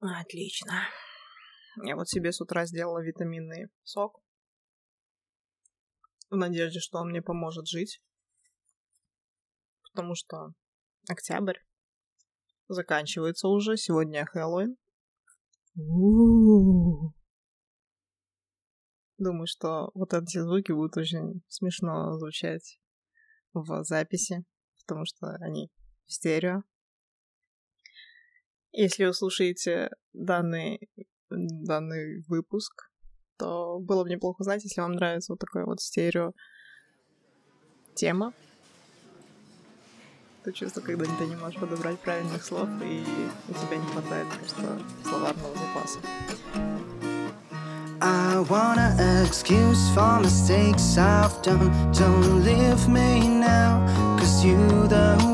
Отлично. Я вот себе с утра сделала витаминный сок. В надежде, что он мне поможет жить. Потому что октябрь заканчивается уже. Сегодня Хэллоуин. Думаю, что вот эти звуки будут очень смешно звучать в записи, потому что они в стерео. Если вы слушаете данный, данный выпуск, то было бы неплохо знать, если вам нравится вот такая вот стерео тема, то чувство, когда ты не можешь подобрать правильных слов, и у тебя не хватает просто словарного запаса. I want an excuse for mistakes I've done. Don't leave me now, cause you the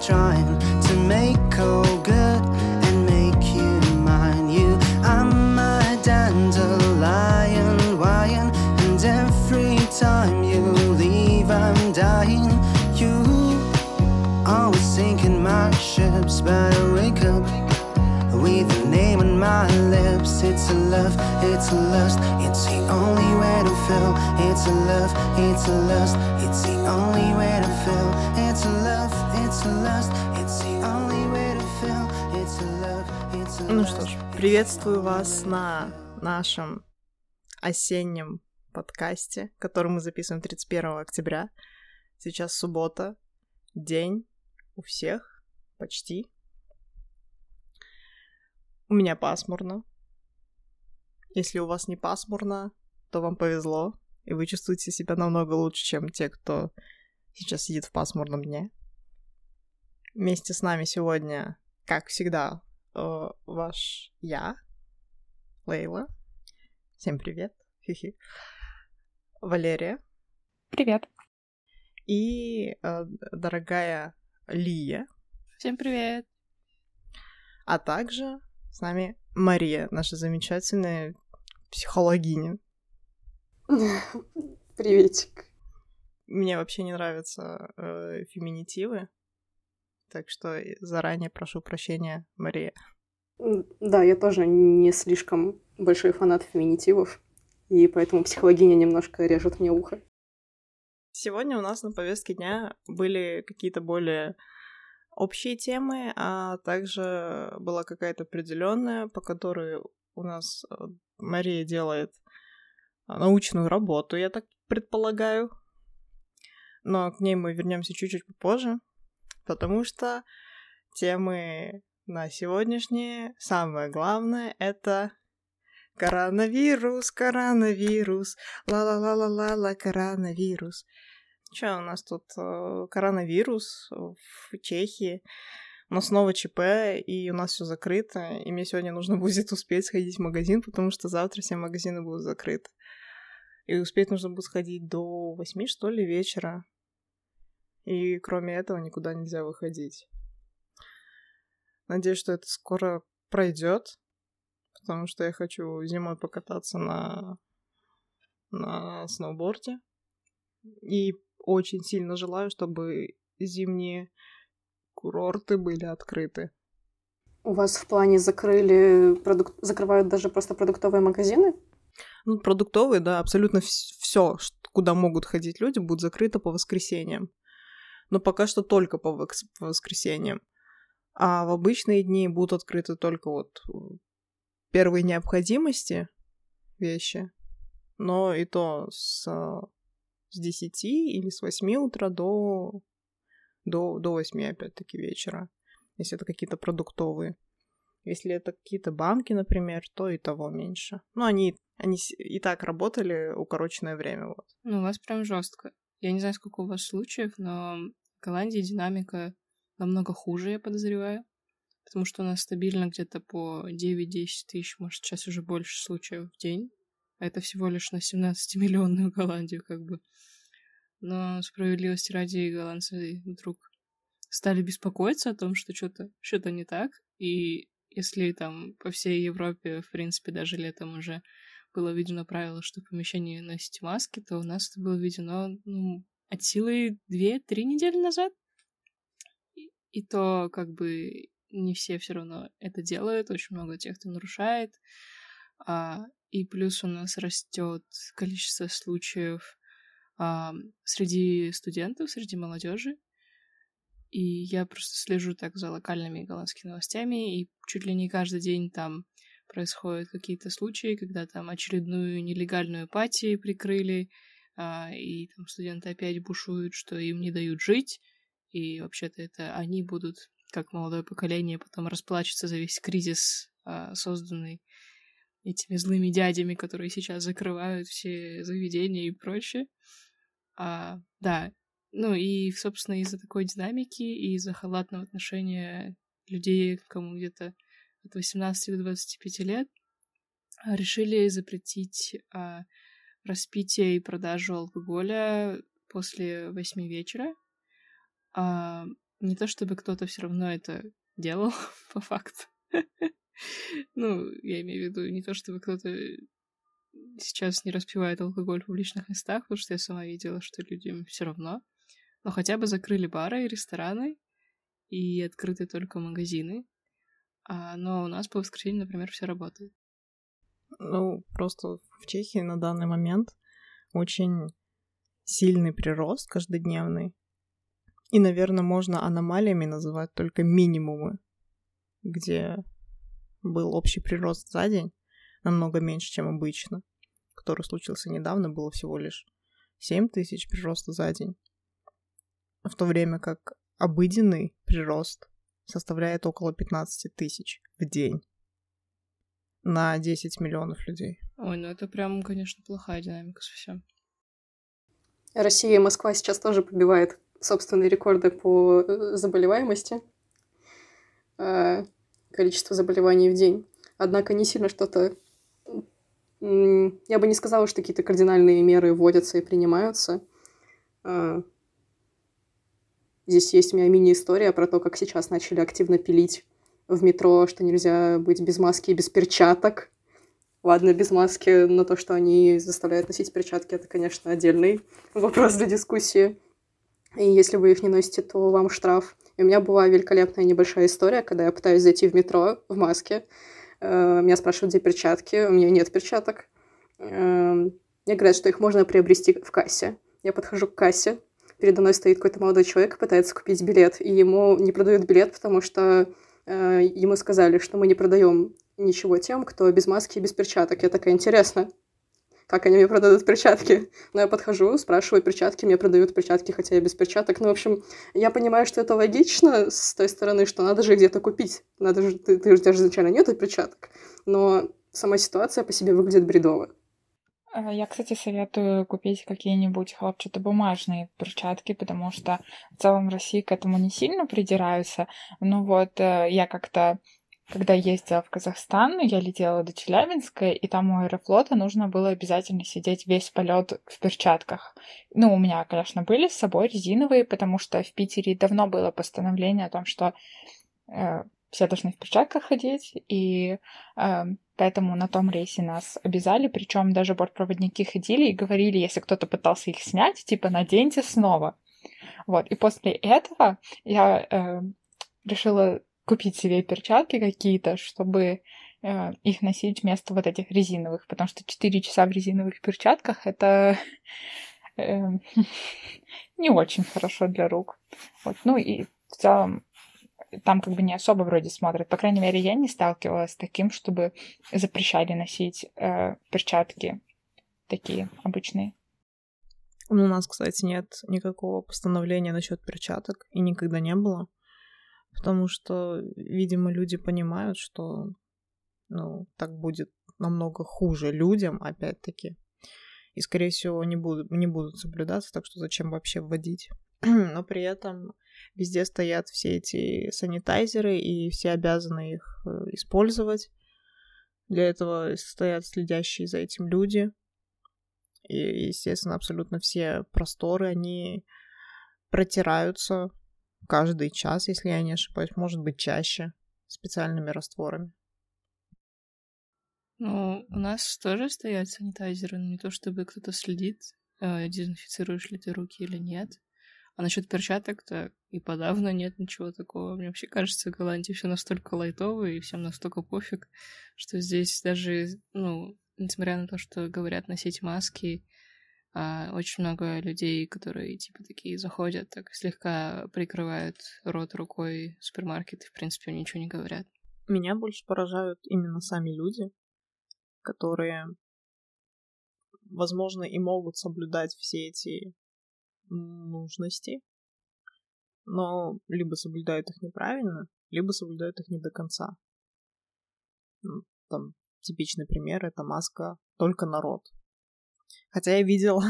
trying to make all good and make you mine. You, I'm a dandelion, wine, and every time you leave, I'm dying. You always sinking my ships, but I wake up with your name on my lips. It's a love, it's a lust, it's the only way to feel. It's a love, it's a lust, it's the only way to feel. It's a love, Ну что ж, приветствую вас на нашем осеннем подкасте, который мы записываем 31 октября. Сейчас суббота, день у всех почти у меня пасмурно. Если у вас не пасмурно, то вам повезло, и вы чувствуете себя намного лучше, чем те, кто сейчас сидит в пасмурном дне. Вместе с нами сегодня, как всегда, э, ваш я, Лейла. Всем привет. Хи-хи. Валерия. Привет. И э, дорогая Лия. Всем привет. А также с нами Мария, наша замечательная психологиня. Приветик. Мне вообще не нравятся э, феминитивы, так что заранее прошу прощения, Мария. Да, я тоже не слишком большой фанат феминитивов, и поэтому психологиня немножко режет мне ухо. Сегодня у нас на повестке дня были какие-то более общие темы, а также была какая-то определенная, по которой у нас э, Мария делает а, научную работу, я так предполагаю. Но к ней мы вернемся чуть-чуть попозже, потому что темы на сегодняшние, самое главное, это коронавирус, коронавирус, ла-ла-ла-ла-ла-ла, коронавирус. Что у нас тут э, коронавирус в Чехии. У нас снова ЧП, и у нас все закрыто. И мне сегодня нужно будет успеть сходить в магазин, потому что завтра все магазины будут закрыты. И успеть нужно будет сходить до восьми, что ли, вечера. И кроме этого никуда нельзя выходить. Надеюсь, что это скоро пройдет, потому что я хочу зимой покататься на, на сноуборде. И очень сильно желаю, чтобы зимние курорты были открыты. У вас в плане закрыли, продук... закрывают даже просто продуктовые магазины? Ну, продуктовые, да, абсолютно все, куда могут ходить люди, будет закрыто по воскресеньям. Но пока что только по, вос... по воскресеньям. А в обычные дни будут открыты только вот первые необходимости вещи. Но и то с с 10 или с 8 утра до, до, до 8 опять-таки вечера, если это какие-то продуктовые. Если это какие-то банки, например, то и того меньше. Ну, они, они и так работали укороченное время. Вот. Ну, у вас прям жестко. Я не знаю, сколько у вас случаев, но в Голландии динамика намного хуже, я подозреваю. Потому что у нас стабильно где-то по 9-10 тысяч, может, сейчас уже больше случаев в день. А это всего лишь на 17-миллионную Голландию, как бы. Но справедливости ради голландцы вдруг стали беспокоиться о том, что что-то что не так. И если там по всей Европе, в принципе, даже летом уже было введено правило, что в помещении носить маски, то у нас это было введено ну, от силы 2-3 недели назад. и то как бы не все все равно это делают, очень много тех, кто нарушает. А, и плюс у нас растет количество случаев а, среди студентов, среди молодежи. И я просто слежу так за локальными голландскими новостями, и чуть ли не каждый день там происходят какие-то случаи, когда там очередную нелегальную пати прикрыли, а, и там студенты опять бушуют, что им не дают жить, и вообще-то это они будут, как молодое поколение, потом расплачиваться за весь кризис, а, созданный этими злыми дядями, которые сейчас закрывают все заведения и прочее. А, да, ну и, собственно, из-за такой динамики и из-за халатного отношения людей, кому где-то от 18 до 25 лет, а, решили запретить а, распитие и продажу алкоголя после 8 вечера. А, не то чтобы кто-то все равно это делал, по факту. Ну, я имею в виду не то, чтобы кто-то сейчас не распивает алкоголь в публичных местах, потому что я сама видела, что людям все равно. Но хотя бы закрыли бары и рестораны, и открыты только магазины. А, но у нас по воскресеньям, например, все работает. Ну, просто в Чехии на данный момент очень сильный прирост каждодневный. И, наверное, можно аномалиями называть только минимумы, где был общий прирост за день, намного меньше, чем обычно, который случился недавно, было всего лишь 7 тысяч прироста за день, в то время как обыденный прирост составляет около 15 тысяч в день на 10 миллионов людей. Ой, ну это прям, конечно, плохая динамика совсем. Россия и Москва сейчас тоже побивает собственные рекорды по э, заболеваемости. А, количество заболеваний в день. Однако не сильно что-то... Я бы не сказала, что какие-то кардинальные меры вводятся и принимаются. Здесь есть у меня мини-история про то, как сейчас начали активно пилить в метро, что нельзя быть без маски и без перчаток. Ладно, без маски, но то, что они заставляют носить перчатки, это, конечно, отдельный вопрос для дискуссии. И если вы их не носите, то вам штраф. И у меня была великолепная небольшая история, когда я пытаюсь зайти в метро в маске. Э, меня спрашивают, где перчатки. У меня нет перчаток. Э, мне говорят, что их можно приобрести в кассе. Я подхожу к кассе. Передо мной стоит какой-то молодой человек, пытается купить билет, и ему не продают билет, потому что э, ему сказали, что мы не продаем ничего тем, кто без маски и без перчаток. Я такая, интересно, как они мне продадут перчатки. Но я подхожу, спрашиваю перчатки, мне продают перчатки, хотя я без перчаток. Ну, в общем, я понимаю, что это логично с той стороны, что надо же где-то купить. Надо же, ты, ты, у тебя же изначально нет перчаток. Но сама ситуация по себе выглядит бредово. А, я, кстати, советую купить какие-нибудь хлопчатобумажные перчатки, потому что в целом в России к этому не сильно придираются. Ну вот, э, я как-то когда ездила в Казахстан, я летела до Челябинска, и там у аэрофлота нужно было обязательно сидеть весь полет в перчатках. Ну, у меня, конечно, были с собой резиновые, потому что в Питере давно было постановление о том, что э, все должны в перчатках ходить, и э, поэтому на том рейсе нас обязали, причем даже бортпроводники ходили и говорили, если кто-то пытался их снять, типа, наденьте снова. Вот, и после этого я э, решила купить себе перчатки какие-то, чтобы э, их носить вместо вот этих резиновых, потому что 4 часа в резиновых перчатках это э, не очень хорошо для рук. Вот. Ну и в целом там как бы не особо вроде смотрят. По крайней мере, я не сталкивалась с таким, чтобы запрещали носить э, перчатки такие обычные. Ну, у нас, кстати, нет никакого постановления насчет перчаток, и никогда не было потому что, видимо, люди понимают, что, ну, так будет намного хуже людям, опять-таки, и, скорее всего, не будут, не будут соблюдаться, так что зачем вообще вводить? Но при этом везде стоят все эти санитайзеры, и все обязаны их э, использовать. Для этого стоят следящие за этим люди. И, естественно, абсолютно все просторы, они протираются каждый час, если я не ошибаюсь, может быть чаще, специальными растворами. Ну, у нас тоже стоят санитайзеры, но не то чтобы кто-то следит, э, дезинфицируешь ли ты руки или нет. А насчет перчаток-то и подавно нет ничего такого. Мне вообще кажется, в Голландии все настолько лайтово и всем настолько пофиг, что здесь даже, ну, несмотря на то, что говорят носить маски, а очень много людей, которые типа такие заходят, так слегка прикрывают рот рукой супермаркет и, в принципе, ничего не говорят. Меня больше поражают именно сами люди, которые, возможно, и могут соблюдать все эти нужности, но либо соблюдают их неправильно, либо соблюдают их не до конца. Ну, там типичный пример — это маска «Только народ». Хотя я видела,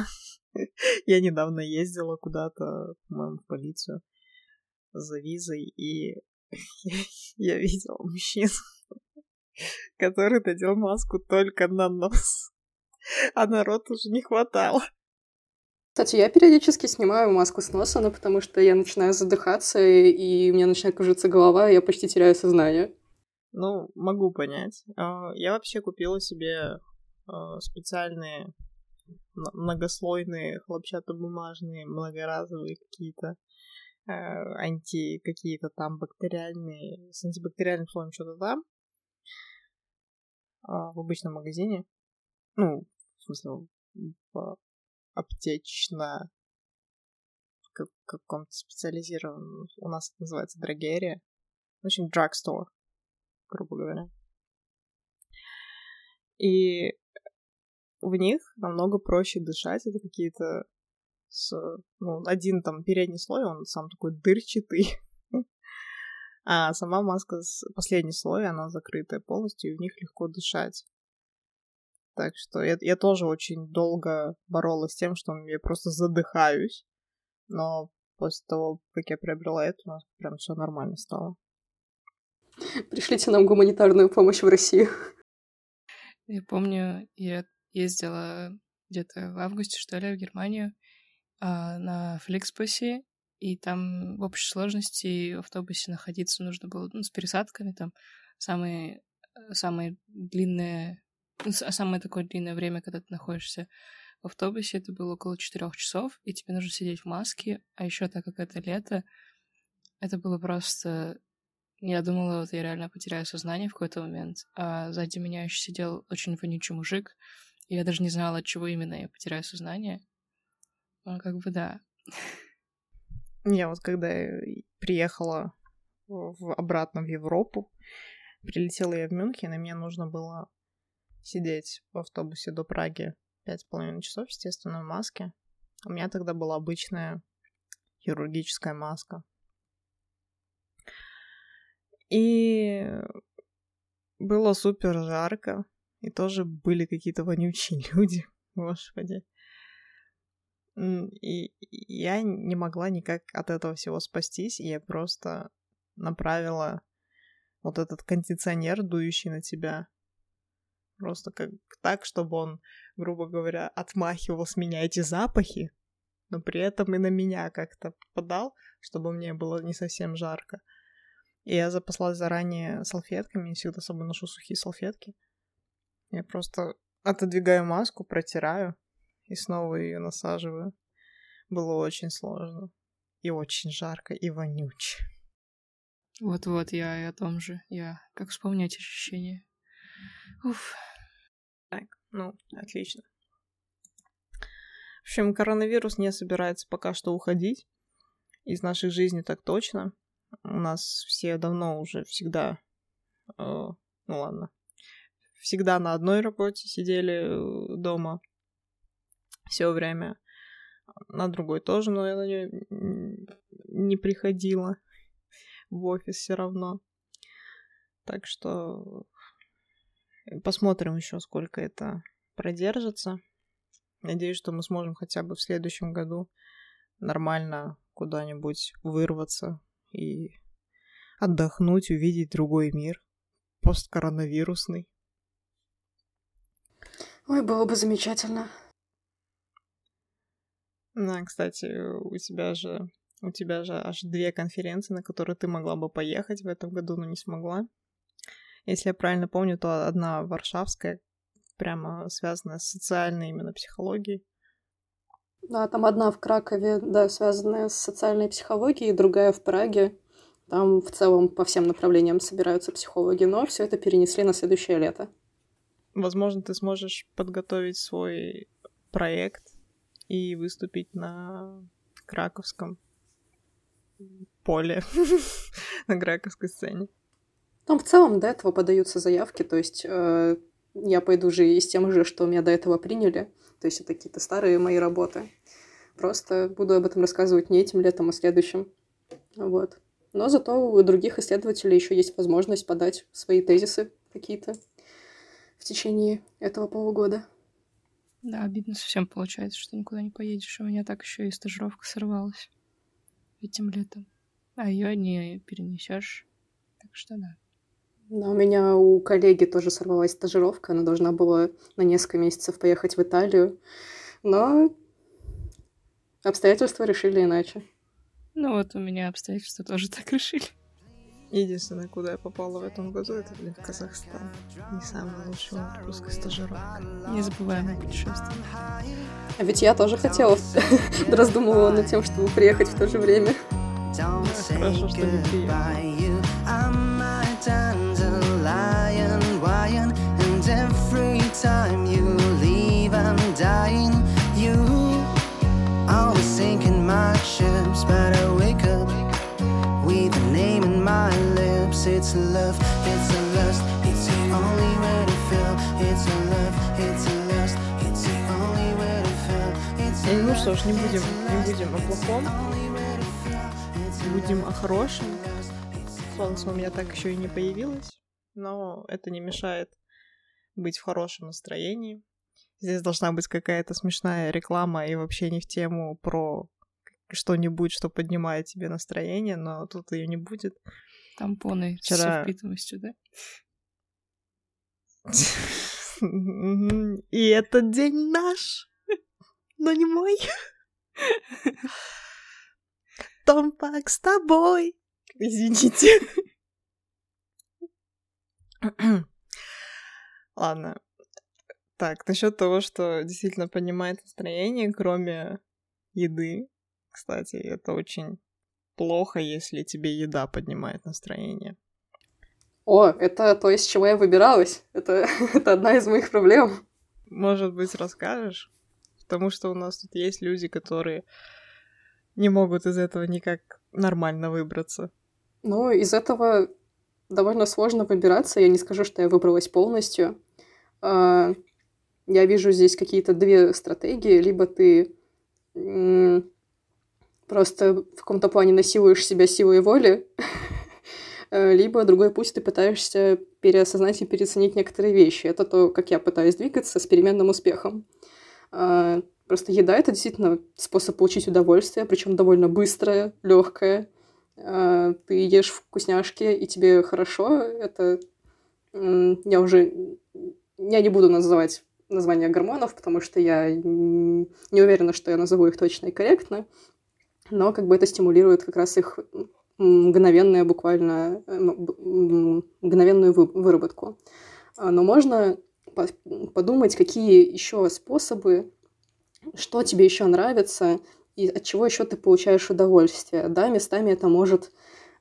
я недавно ездила куда-то, по-моему, в полицию за визой, и я видела мужчин, который надел маску только на нос, а народ уже не хватало. Кстати, я периодически снимаю маску с носа, но потому что я начинаю задыхаться, и у меня начинает кружиться голова, и я почти теряю сознание. Ну, могу понять. А, я вообще купила себе а, специальные многослойные хлопчатобумажные многоразовые какие-то э, анти какие-то там бактериальные с антибактериальным слоем что-то там в обычном магазине ну в смысле в аптечно как, каком-то специализированном у нас это называется драгерия в общем drugstore грубо говоря и в них намного проще дышать. Это какие-то с, ну, один там передний слой, он сам такой дырчатый. А сама маска, последний слой, она закрытая полностью, и в них легко дышать. Так что я, я тоже очень долго боролась с тем, что я просто задыхаюсь. Но после того, как я приобрела это, у нас прям все нормально стало. Пришлите нам гуманитарную помощь в Россию. Я помню, я ездила где-то в августе, что ли, в Германию а, на Фликспасе, и там в общей сложности в автобусе находиться нужно было ну, с пересадками, там самые, самые длинное, ну, самое такое длинное время, когда ты находишься в автобусе, это было около четырех часов, и тебе нужно сидеть в маске, а еще так как это лето, это было просто... Я думала, вот я реально потеряю сознание в какой-то момент, а сзади меня еще сидел очень вонючий мужик, я даже не знала, от чего именно я потеряю сознание. Ну, как бы да. Я вот когда приехала в, обратно в Европу, прилетела я в Мюнхен, и мне нужно было сидеть в автобусе до Праги пять с половиной часов, естественно, в маске. У меня тогда была обычная хирургическая маска. И было супер жарко. И тоже были какие-то вонючие люди, господи. И я не могла никак от этого всего спастись, и я просто направила вот этот кондиционер, дующий на тебя, просто как так, чтобы он, грубо говоря, отмахивал с меня эти запахи, но при этом и на меня как-то попадал, чтобы мне было не совсем жарко. И я запаслась заранее салфетками, всегда с собой ношу сухие салфетки. Я просто отодвигаю маску, протираю и снова ее насаживаю. Было очень сложно. И очень жарко, и вонюче. Вот-вот, я и о том же. Я как вспомнять ощущения. Уф. Ну, отлично. В общем, коронавирус не собирается пока что уходить из нашей жизни так точно. У нас все давно уже всегда... Э, ну ладно, всегда на одной работе сидели э, дома все время. На другой тоже, но я на нее не приходила в офис все равно. Так что посмотрим еще, сколько это продержится. Надеюсь, что мы сможем хотя бы в следующем году нормально куда-нибудь вырваться и отдохнуть, увидеть другой мир посткоронавирусный. Ой, было бы замечательно. Да, кстати, у тебя же у тебя же аж две конференции, на которые ты могла бы поехать в этом году, но не смогла. Если я правильно помню, то одна варшавская, прямо связанная с социальной именно психологией. Да, там одна в Кракове, да, связанная с социальной психологией, другая в Праге. Там в целом по всем направлениям собираются психологи, но все это перенесли на следующее лето. Возможно, ты сможешь подготовить свой проект и выступить на краковском поле, на краковской сцене. Там в целом до этого подаются заявки, то есть э, я пойду же и с тем же, что меня до этого приняли. То есть это какие-то старые мои работы. Просто буду об этом рассказывать не этим летом, а следующим. Вот. Но зато у других исследователей еще есть возможность подать свои тезисы какие-то в течение этого полугода. Да, обидно совсем получается, что никуда не поедешь. У меня так еще и стажировка сорвалась этим летом. А ее не перенесешь. Так что да. Да, у меня у коллеги тоже сорвалась стажировка. Она должна была на несколько месяцев поехать в Италию. Но обстоятельства решили иначе. Ну вот у меня обстоятельства тоже так решили. Единственное, куда я попала в этом году, это, блин, в Казахстан. Не самая лучшая отпуск стажировка. Незабываемое путешествие. А ведь я тоже хотела, раздумывала над тем, чтобы приехать в то же время. Хорошо, что не приехала. Что ж, не будем, не будем о плохом, будем о хорошем. Солнце у меня так еще и не появилось но это не мешает быть в хорошем настроении. Здесь должна быть какая-то смешная реклама и вообще не в тему про что-нибудь, что поднимает тебе настроение, но тут ее не будет. Тампоны Вчера... с впитываемостью, да? И этот день наш, но не мой. Том Пак с тобой. Извините. Ладно. Так, насчет того, что действительно поднимает настроение, кроме еды, кстати, это очень плохо, если тебе еда поднимает настроение. О, это то, из чего я выбиралась. Это, это одна из моих проблем. Может быть, расскажешь? Потому что у нас тут есть люди, которые не могут из этого никак нормально выбраться. Ну, из этого довольно сложно выбираться. Я не скажу, что я выбралась полностью. А, я вижу здесь какие-то две стратегии. Либо ты просто в каком-то плане насилуешь себя силой воли, либо другой путь ты пытаешься переосознать и переоценить некоторые вещи. Это то, как я пытаюсь двигаться с переменным успехом. А, просто еда это действительно способ получить удовольствие, причем довольно быстрое, легкое. А, ты ешь вкусняшки, и тебе хорошо, это я уже... Я не буду называть названия гормонов, потому что я не уверена, что я назову их точно и корректно, но как бы это стимулирует как раз их мгновенную буквально э, мгновенную выработку. А, но можно подумать, какие еще способы, что тебе еще нравится, и от чего еще ты получаешь удовольствие. Да, местами это может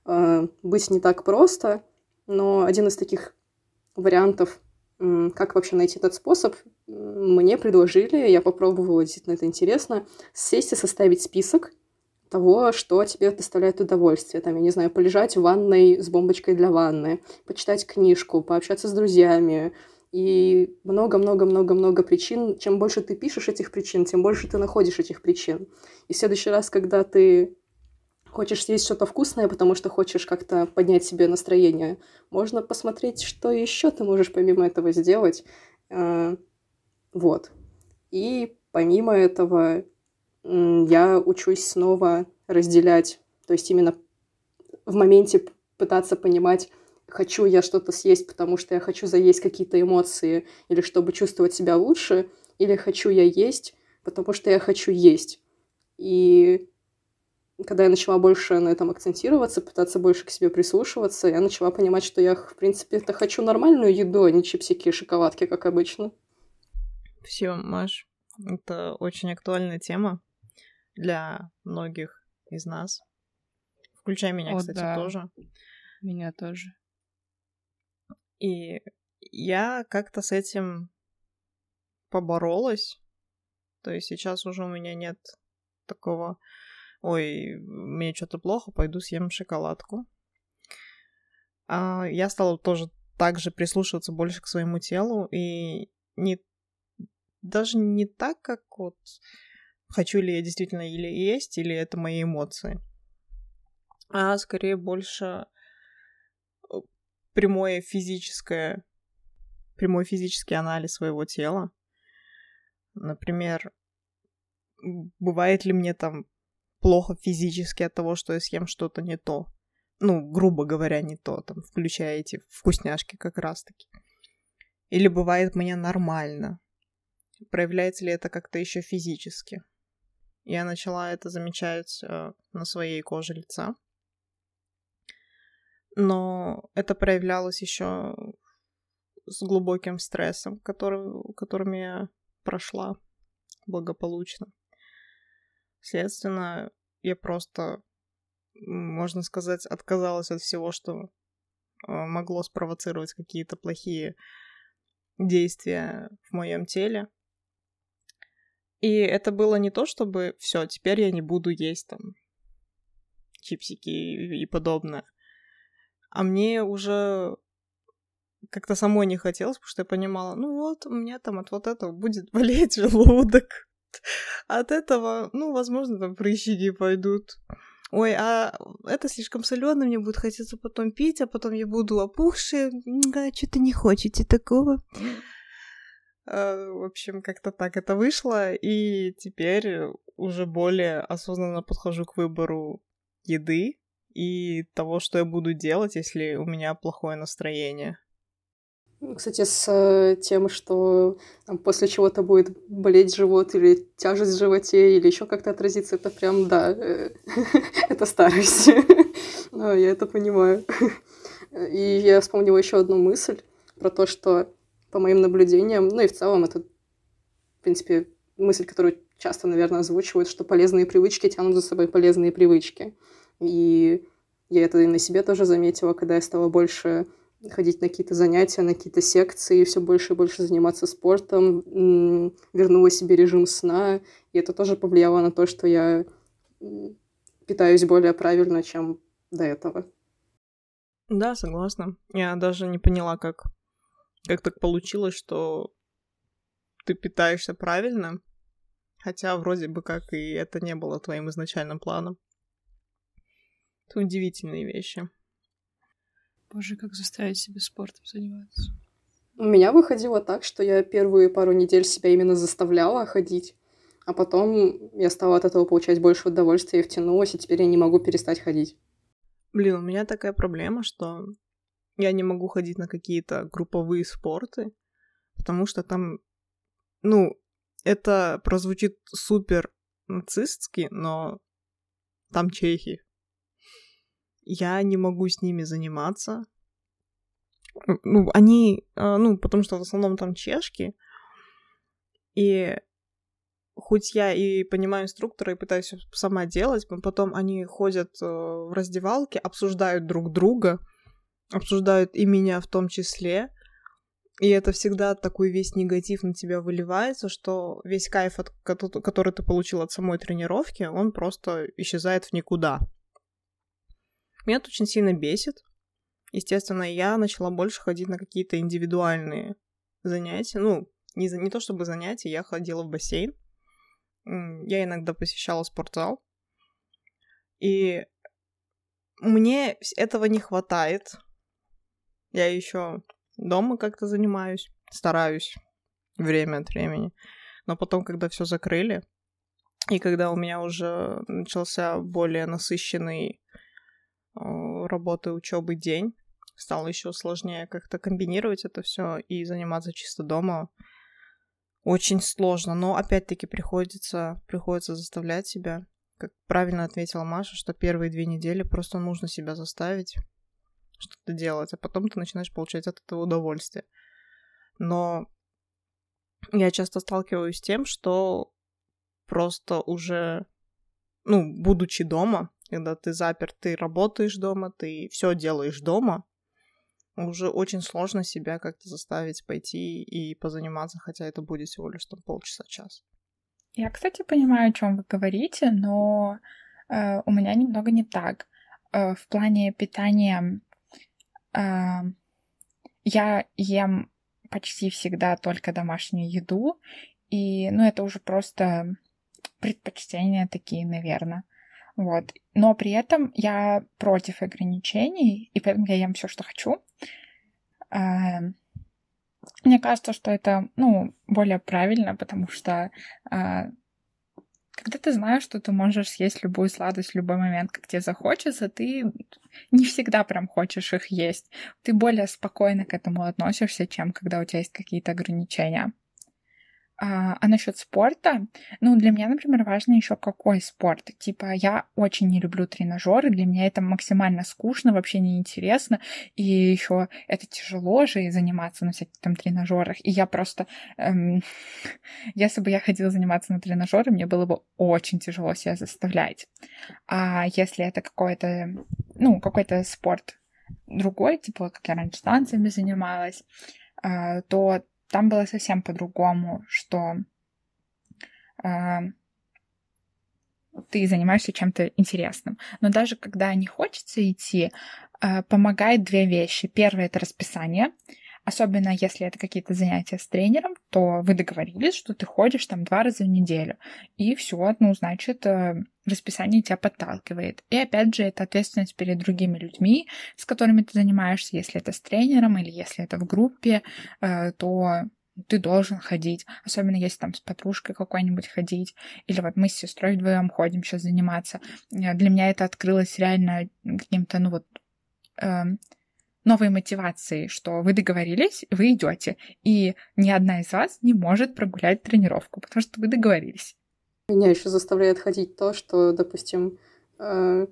э, быть не так просто, но один из таких вариантов, э, как вообще найти этот способ, мне предложили, я попробовала, действительно это интересно, сесть и составить список того, что тебе доставляет удовольствие. Там, я не знаю, полежать в ванной с бомбочкой для ванны, почитать книжку, пообщаться с друзьями, и много-много-много-много причин. Чем больше ты пишешь этих причин, тем больше ты находишь этих причин. И в следующий раз, когда ты хочешь съесть что-то вкусное, потому что хочешь как-то поднять себе настроение, можно посмотреть, что еще ты можешь помимо этого сделать. А, вот. И помимо этого я учусь снова разделять, то есть именно в моменте пытаться понимать, хочу я что-то съесть, потому что я хочу заесть какие-то эмоции, или чтобы чувствовать себя лучше, или хочу я есть, потому что я хочу есть. И когда я начала больше на этом акцентироваться, пытаться больше к себе прислушиваться, я начала понимать, что я, в принципе, это хочу нормальную еду, а не чипсики и шоколадки, как обычно. Все, Маш, это очень актуальная тема, для многих из нас. Включая меня, О, кстати, да. тоже. Меня тоже. И я как-то с этим поборолась. То есть сейчас уже у меня нет такого, ой, мне что-то плохо, пойду съем шоколадку. А я стала тоже также прислушиваться больше к своему телу и не даже не так, как вот хочу ли я действительно или есть, или это мои эмоции, а скорее больше прямое физическое, прямой физический анализ своего тела. Например, бывает ли мне там плохо физически от того, что я съем что-то не то. Ну, грубо говоря, не то, там, включая эти вкусняшки как раз-таки. Или бывает мне нормально. Проявляется ли это как-то еще физически? Я начала это замечать э, на своей коже лица. Но это проявлялось еще с глубоким стрессом, который, которым я прошла благополучно. Следственно, я просто, можно сказать, отказалась от всего, что э, могло спровоцировать какие-то плохие действия в моем теле. И это было не то, чтобы все, теперь я не буду есть там чипсики и, и подобное. А мне уже как-то самой не хотелось, потому что я понимала, ну вот, у меня там от вот этого будет болеть желудок. От этого, ну, возможно, там прыщики пойдут. Ой, а это слишком соленое, мне будет хотеться потом пить, а потом я буду опухшая. А, что-то не хочете такого. Э, В общем, как-то так это вышло, и теперь уже более осознанно подхожу к выбору еды и того, что я буду делать, если у меня плохое настроение. Кстати, с э, тем, что там, после чего-то будет болеть живот или тяжесть в животе, или еще как-то отразится, это прям, да, э, это старость. Да, Я это понимаю. И я вспомнила еще одну мысль про то, что по моим наблюдениям, ну и в целом это, в принципе, мысль, которую часто, наверное, озвучивают, что полезные привычки тянут за собой полезные привычки. И я это и на себе тоже заметила, когда я стала больше ходить на какие-то занятия, на какие-то секции, все больше и больше заниматься спортом, вернула себе режим сна, и это тоже повлияло на то, что я питаюсь более правильно, чем до этого. Да, согласна. Я даже не поняла, как, как так получилось, что ты питаешься правильно, хотя вроде бы как и это не было твоим изначальным планом. Это удивительные вещи. Боже, как заставить себя спортом заниматься. У меня выходило так, что я первые пару недель себя именно заставляла ходить, а потом я стала от этого получать больше удовольствия и втянулась, и теперь я не могу перестать ходить. Блин, у меня такая проблема, что я не могу ходить на какие-то групповые спорты, потому что там, ну, это прозвучит супер нацистски, но там чехи. Я не могу с ними заниматься. Ну, они, а, ну, потому что в основном там чешки, и хоть я и понимаю инструктора и пытаюсь сама делать, но потом они ходят э, в раздевалке, обсуждают друг друга, обсуждают и меня в том числе, и это всегда такой весь негатив на тебя выливается, что весь кайф, от, кото- который ты получил от самой тренировки, он просто исчезает в никуда. Меня это очень сильно бесит. Естественно, я начала больше ходить на какие-то индивидуальные занятия. Ну, не, за- не то чтобы занятия, я ходила в бассейн. Я иногда посещала спортзал. И мне этого не хватает. Я еще дома как-то занимаюсь, стараюсь время от времени. Но потом, когда все закрыли, и когда у меня уже начался более насыщенный работы, учебы день, стало еще сложнее как-то комбинировать это все и заниматься чисто дома. Очень сложно, но опять-таки приходится, приходится заставлять себя. Как правильно ответила Маша, что первые две недели просто нужно себя заставить что-то делать, а потом ты начинаешь получать от этого удовольствие. Но я часто сталкиваюсь с тем, что просто уже ну, будучи дома, когда ты заперт, ты работаешь дома, ты все делаешь дома, уже очень сложно себя как-то заставить пойти и позаниматься, хотя это будет всего лишь там полчаса-час. Я, кстати, понимаю, о чем вы говорите, но э, у меня немного не так. Э, в плане питания э, я ем почти всегда только домашнюю еду, и, ну, это уже просто предпочтения такие, наверное. Вот. Но при этом я против ограничений, и поэтому я ем все, что хочу. Эм, мне кажется, что это, ну, более правильно, потому что э, когда ты знаешь, что ты можешь съесть любую сладость в любой момент, как тебе захочется, ты не всегда прям хочешь их есть. Ты более спокойно к этому относишься, чем когда у тебя есть какие-то ограничения. А, а насчет спорта, ну, для меня, например, важно еще какой спорт. Типа, я очень не люблю тренажеры, для меня это максимально скучно, вообще неинтересно, и еще это тяжело же заниматься на всяких там тренажерах. И я просто, эм, если бы я ходила заниматься на тренажеры, мне было бы очень тяжело себя заставлять. А если это какой-то, ну, какой-то спорт другой, типа, как я раньше танцами занималась, э, то там было совсем по-другому, что э, ты занимаешься чем-то интересным. Но даже когда не хочется идти, э, помогает две вещи. Первое это расписание. Особенно если это какие-то занятия с тренером, то вы договорились, что ты ходишь там два раза в неделю. И все, ну, значит, э, расписание тебя подталкивает. И опять же, это ответственность перед другими людьми, с которыми ты занимаешься. Если это с тренером или если это в группе, э, то ты должен ходить, особенно если там с подружкой какой-нибудь ходить, или вот мы с сестрой вдвоем ходим сейчас заниматься. Э, для меня это открылось реально каким-то, ну вот, эм, новой мотивацией, что вы договорились, вы идете, и ни одна из вас не может прогулять тренировку, потому что вы договорились. Меня еще заставляет ходить то, что, допустим, э,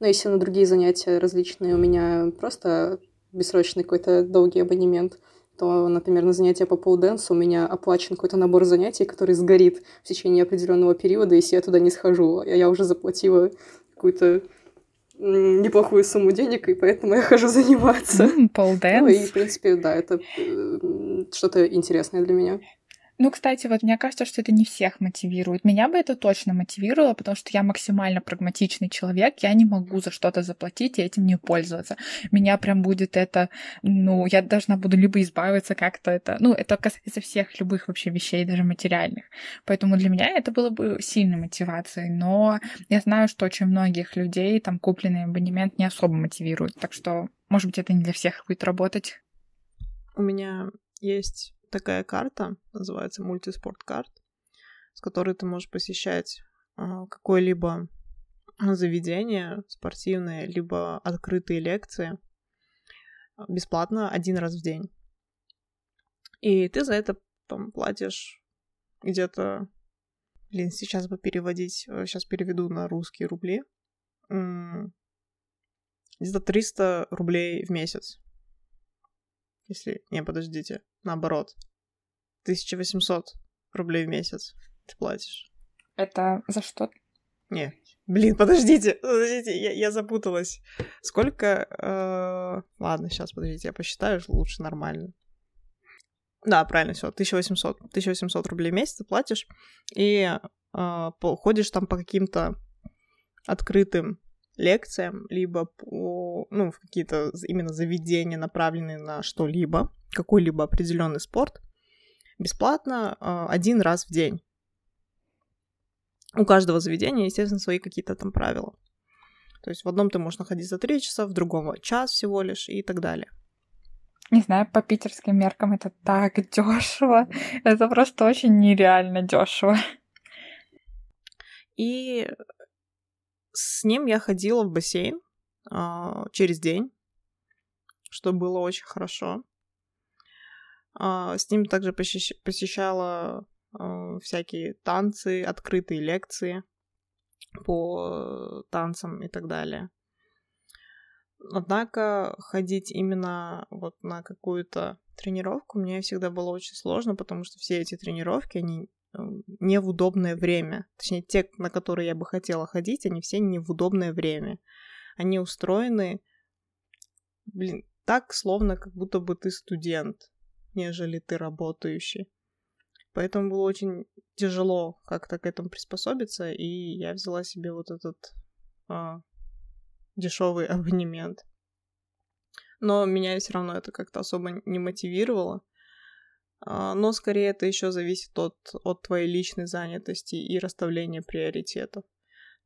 ну, если на другие занятия различные у меня просто бессрочный какой-то долгий абонемент, то, например, на занятия по полденсу у меня оплачен какой-то набор занятий, который сгорит в течение определенного периода, если я туда не схожу. Я уже заплатила какую-то неплохую сумму денег, и поэтому я хожу заниматься. Полденс. Ну и, в принципе, да, это э, что-то интересное для меня. Ну, кстати, вот мне кажется, что это не всех мотивирует. Меня бы это точно мотивировало, потому что я максимально прагматичный человек, я не могу за что-то заплатить и этим не пользоваться. Меня прям будет это, ну, я должна буду либо избавиться как-то это, ну, это касается всех любых вообще вещей, даже материальных. Поэтому для меня это было бы сильной мотивацией, но я знаю, что очень многих людей там купленный абонемент не особо мотивирует, так что, может быть, это не для всех будет работать. У меня есть такая карта, называется мультиспорт карт, с которой ты можешь посещать а, какое-либо заведение спортивное, либо открытые лекции бесплатно один раз в день. И ты за это там платишь где-то... Блин, сейчас бы переводить... Сейчас переведу на русские рубли. Где-то 300 рублей в месяц. Если... Не, подождите. Наоборот. 1800 рублей в месяц ты платишь. Это за что? Не. Блин, подождите, подождите, я, я запуталась. Сколько... Э... Ладно, сейчас, подождите, я посчитаю лучше нормально. Да, правильно, все, 1800. 1800 рублей в месяц ты платишь, и э, ходишь там по каким-то открытым лекциям, либо по, ну, в какие-то именно заведения, направленные на что-либо, какой-либо определенный спорт, бесплатно э, один раз в день. У каждого заведения, естественно, свои какие-то там правила. То есть в одном ты можешь находиться 3 часа, в другом час всего лишь и так далее. Не знаю, по питерским меркам это так дешево. Это просто очень нереально дешево. И с ним я ходила в бассейн э, через день, что было очень хорошо. Э, с ним также посещ- посещала э, всякие танцы, открытые лекции по танцам и так далее. Однако ходить именно вот на какую-то тренировку мне всегда было очень сложно, потому что все эти тренировки, они не в удобное время. Точнее, те, на которые я бы хотела ходить, они все не в удобное время. Они устроены, блин, так, словно как будто бы ты студент, нежели ты работающий. Поэтому было очень тяжело как-то к этому приспособиться, и я взяла себе вот этот а, дешевый абонемент. Но меня все равно это как-то особо не мотивировало. А, но скорее это еще зависит от, от твоей личной занятости и расставления приоритетов.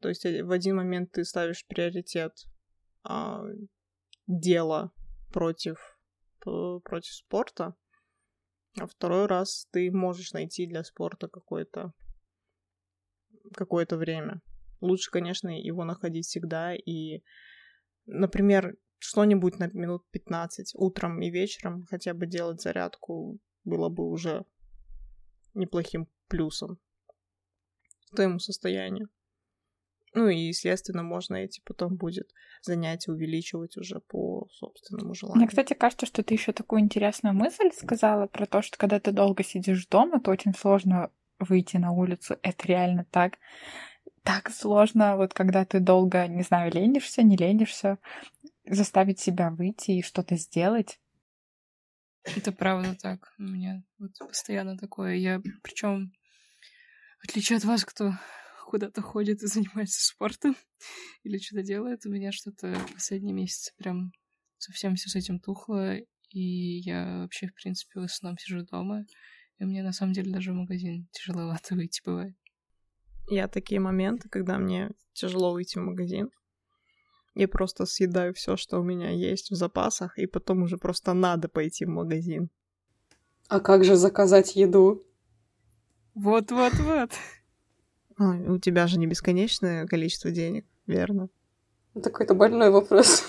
То есть э, в один момент ты ставишь приоритет а, дела против, против спорта, а второй раз ты можешь найти для спорта какое-то какое-то время. Лучше, конечно, его находить всегда и, например, что-нибудь на минут 15 утром и вечером хотя бы делать зарядку было бы уже неплохим плюсом твоему состоянию. Ну и, естественно, можно эти потом будет занятия увеличивать уже по собственному желанию. Мне, кстати, кажется, что ты еще такую интересную мысль сказала про то, что когда ты долго сидишь дома, то очень сложно выйти на улицу. Это реально так. Так сложно, вот когда ты долго, не знаю, ленишься, не ленишься, заставить себя выйти и что-то сделать. Это правда так. У меня вот постоянно такое. Я, причем, в отличие от вас, кто куда-то ходит и занимается спортом или что-то делает, у меня что-то последние месяцы прям совсем все с этим тухло, и я вообще, в принципе, в основном сижу дома, и мне на самом деле даже в магазин тяжеловато выйти бывает. Я такие моменты, когда мне тяжело выйти в магазин, я просто съедаю все, что у меня есть в запасах, и потом уже просто надо пойти в магазин. А как же заказать еду? Вот-вот-вот. у тебя же не бесконечное количество денег, верно? Это какой-то больной вопрос.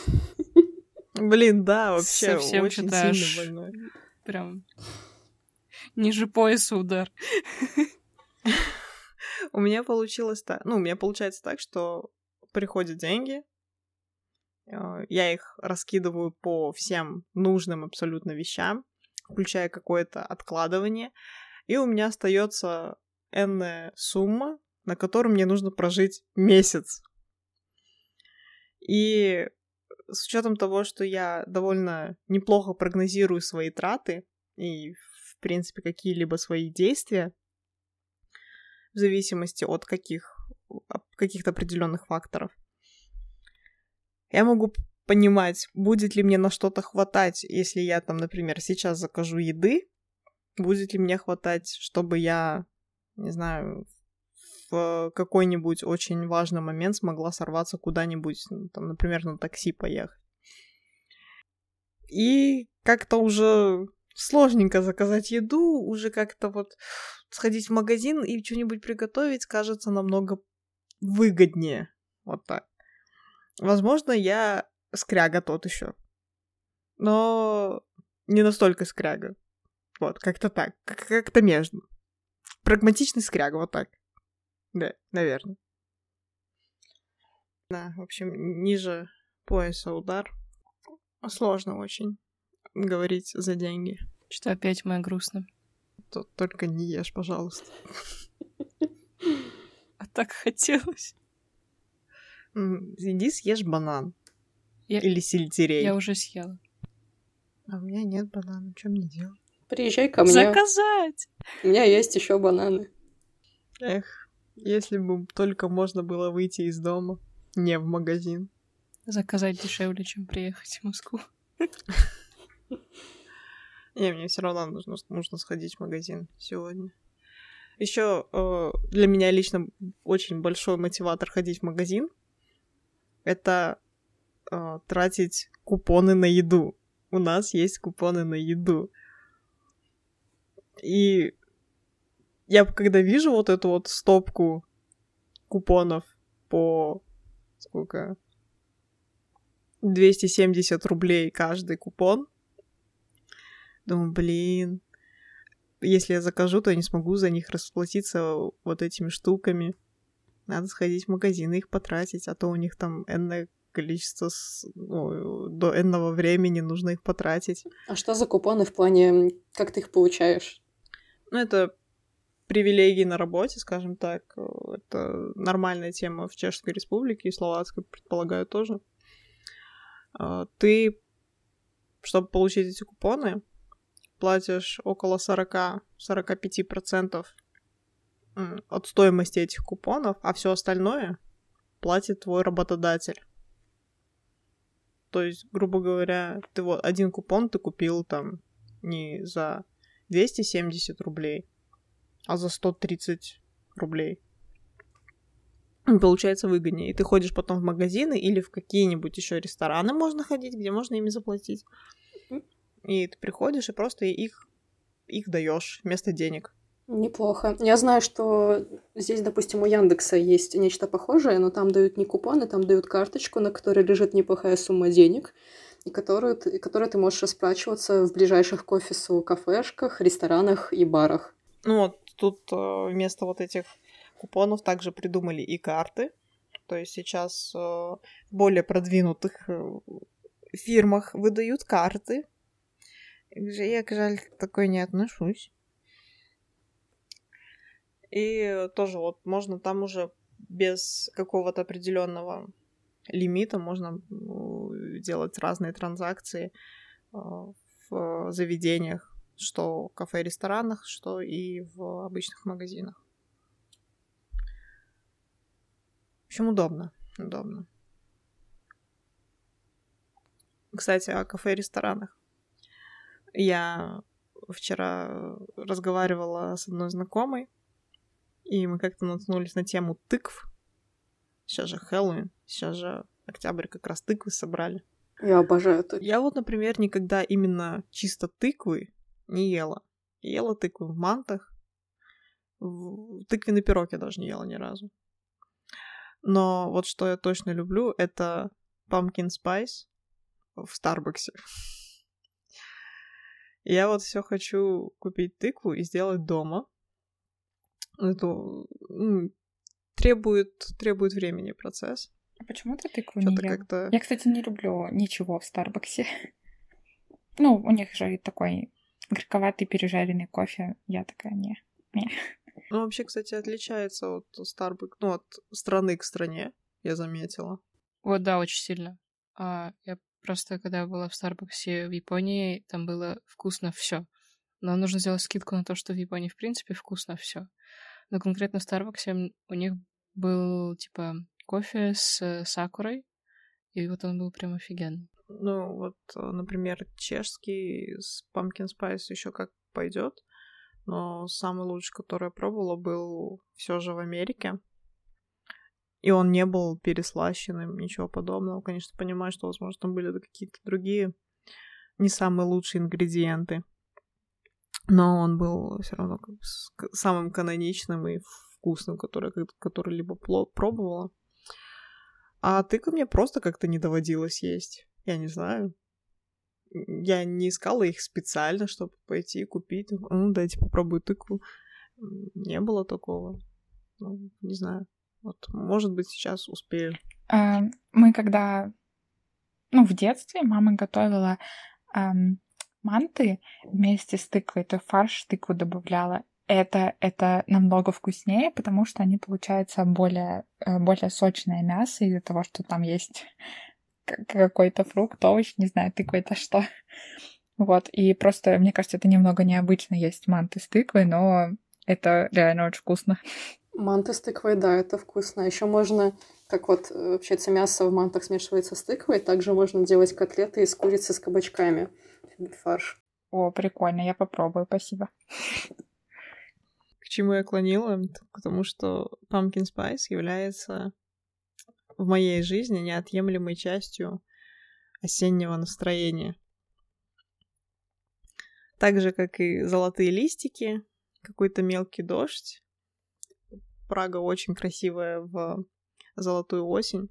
Блин, да, вообще Совсем очень сильно больной. Прям ниже пояса удар. У меня получилось так, ну, у меня получается так, что приходят деньги, а, я их раскидываю по всем нужным абсолютно вещам, включая какое-то откладывание, и у меня остается энная сумма, на которую мне нужно прожить месяц. И с учетом того, что я довольно неплохо прогнозирую свои траты и, в принципе, какие-либо свои действия, в зависимости от каких, каких-то определенных факторов, я могу понимать, будет ли мне на что-то хватать, если я там, например, сейчас закажу еды, будет ли мне хватать, чтобы я, не знаю, в какой-нибудь очень важный момент смогла сорваться куда-нибудь, там, например, на такси поехать. И как-то уже сложненько заказать еду, уже как-то вот сходить в магазин и что-нибудь приготовить кажется намного выгоднее. Вот так. Возможно, я скряга тот еще. Но не настолько скряга. Вот, как-то так. Как-то между. Прагматичный скряга, вот так. Да, наверное. Да, в общем, ниже пояса удар. Сложно очень говорить за деньги. Что опять моя грустно. То только не ешь, пожалуйста. А так хотелось. Иди съешь банан. Я... Или сельдерей. Я уже съела. А у меня нет банана. Что мне делать? Приезжай ко мне. Заказать! У меня есть еще бананы. Эх, если бы только можно было выйти из дома, не в магазин. Заказать дешевле, чем приехать в Москву. Не, мне все равно нужно, нужно сходить в магазин сегодня. Еще э, для меня лично очень большой мотиватор ходить в магазин это э, тратить купоны на еду. У нас есть купоны на еду. И я когда вижу вот эту вот стопку купонов по сколько? 270 рублей каждый купон. Думаю, блин, если я закажу, то я не смогу за них расплатиться вот этими штуками. Надо сходить в магазин и их потратить, а то у них там энное количество, ну, до энного времени нужно их потратить. А что за купоны в плане, как ты их получаешь? Ну, это привилегий на работе, скажем так. Это нормальная тема в Чешской Республике и Словацкой, предполагаю, тоже. А, ты, чтобы получить эти купоны, платишь около 40-45% от стоимости этих купонов, а все остальное платит твой работодатель. То есть, грубо говоря, ты вот один купон ты купил там не за 270 рублей, а за 130 рублей. Получается выгоднее. И ты ходишь потом в магазины или в какие-нибудь еще рестораны можно ходить, где можно ими заплатить. И ты приходишь и просто их, их даешь вместо денег. Неплохо. Я знаю, что здесь, допустим, у Яндекса есть нечто похожее, но там дают не купоны, там дают карточку, на которой лежит неплохая сумма денег, и которую, и которой ты можешь расплачиваться в ближайших к офису кафешках, ресторанах и барах. Ну вот, тут э, вместо вот этих купонов также придумали и карты. То есть сейчас э, в более продвинутых э, фирмах выдают карты. Я, к жаль, к такой не отношусь. И тоже вот можно там уже без какого-то определенного лимита можно делать разные транзакции а, в заведениях, что в кафе ресторанах, что и в обычных магазинах. В общем, удобно. Удобно. Кстати, о кафе и ресторанах. Я вчера разговаривала с одной знакомой, и мы как-то наткнулись на тему тыкв. Сейчас же Хэллоуин, сейчас же октябрь как раз тыквы собрали. Я обожаю тыквы. Я вот, например, никогда именно чисто тыквы не ела. Ела тыквы в мантах. В... Тыквенный пирог я даже не ела ни разу. Но вот что я точно люблю, это pumpkin spice в Старбаксе. Я вот все хочу купить тыкву и сделать дома это ну, требует, требует времени процесс. А почему ты тыкву не ел? Как-то... Я, кстати, не люблю ничего в Старбаксе. Ну, у них же такой горьковатый пережаренный кофе. Я такая, не, не. Ну, вообще, кстати, отличается от Starbucks, ну, от страны к стране, я заметила. Вот, да, очень сильно. А, я просто, когда была в Старбаксе в Японии, там было вкусно все. Но нужно сделать скидку на то, что в Японии, в принципе, вкусно все. Но конкретно в Старбаксе у них был, типа, кофе с сакурой, и вот он был прям офигенный. Ну, вот, например, чешский с pumpkin spice еще как пойдет, но самый лучший, который я пробовала, был все же в Америке. И он не был переслащенным, ничего подобного. Конечно, понимаю, что, возможно, там были какие-то другие не самые лучшие ингредиенты но он был все равно самым каноничным и вкусным, который, который либо пробовала. А тыквы мне просто как-то не доводилось есть. Я не знаю. Я не искала их специально, чтобы пойти купить. Ну, дайте попробую тыкву. Не было такого. Ну, не знаю. Вот, может быть, сейчас успею. А, мы когда, ну, в детстве мама готовила манты вместе с тыквой, то фарш тыкву добавляла. Это, это намного вкуснее, потому что они, получаются более, э, более сочное мясо из-за того, что там есть какой-то фрукт, овощ, не знаю, тыква это что. Вот, и просто, мне кажется, это немного необычно есть манты с тыквой, но это реально очень вкусно. Манты с тыквой, да, это вкусно. Еще можно, как вот, э, общается, мясо в мантах смешивается с тыквой, также можно делать котлеты из курицы с кабачками фарш. О, прикольно, я попробую, спасибо. К чему я клонила? Потому что pumpkin spice является в моей жизни неотъемлемой частью осеннего настроения. Так же, как и золотые листики, какой-то мелкий дождь. Прага очень красивая в золотую осень.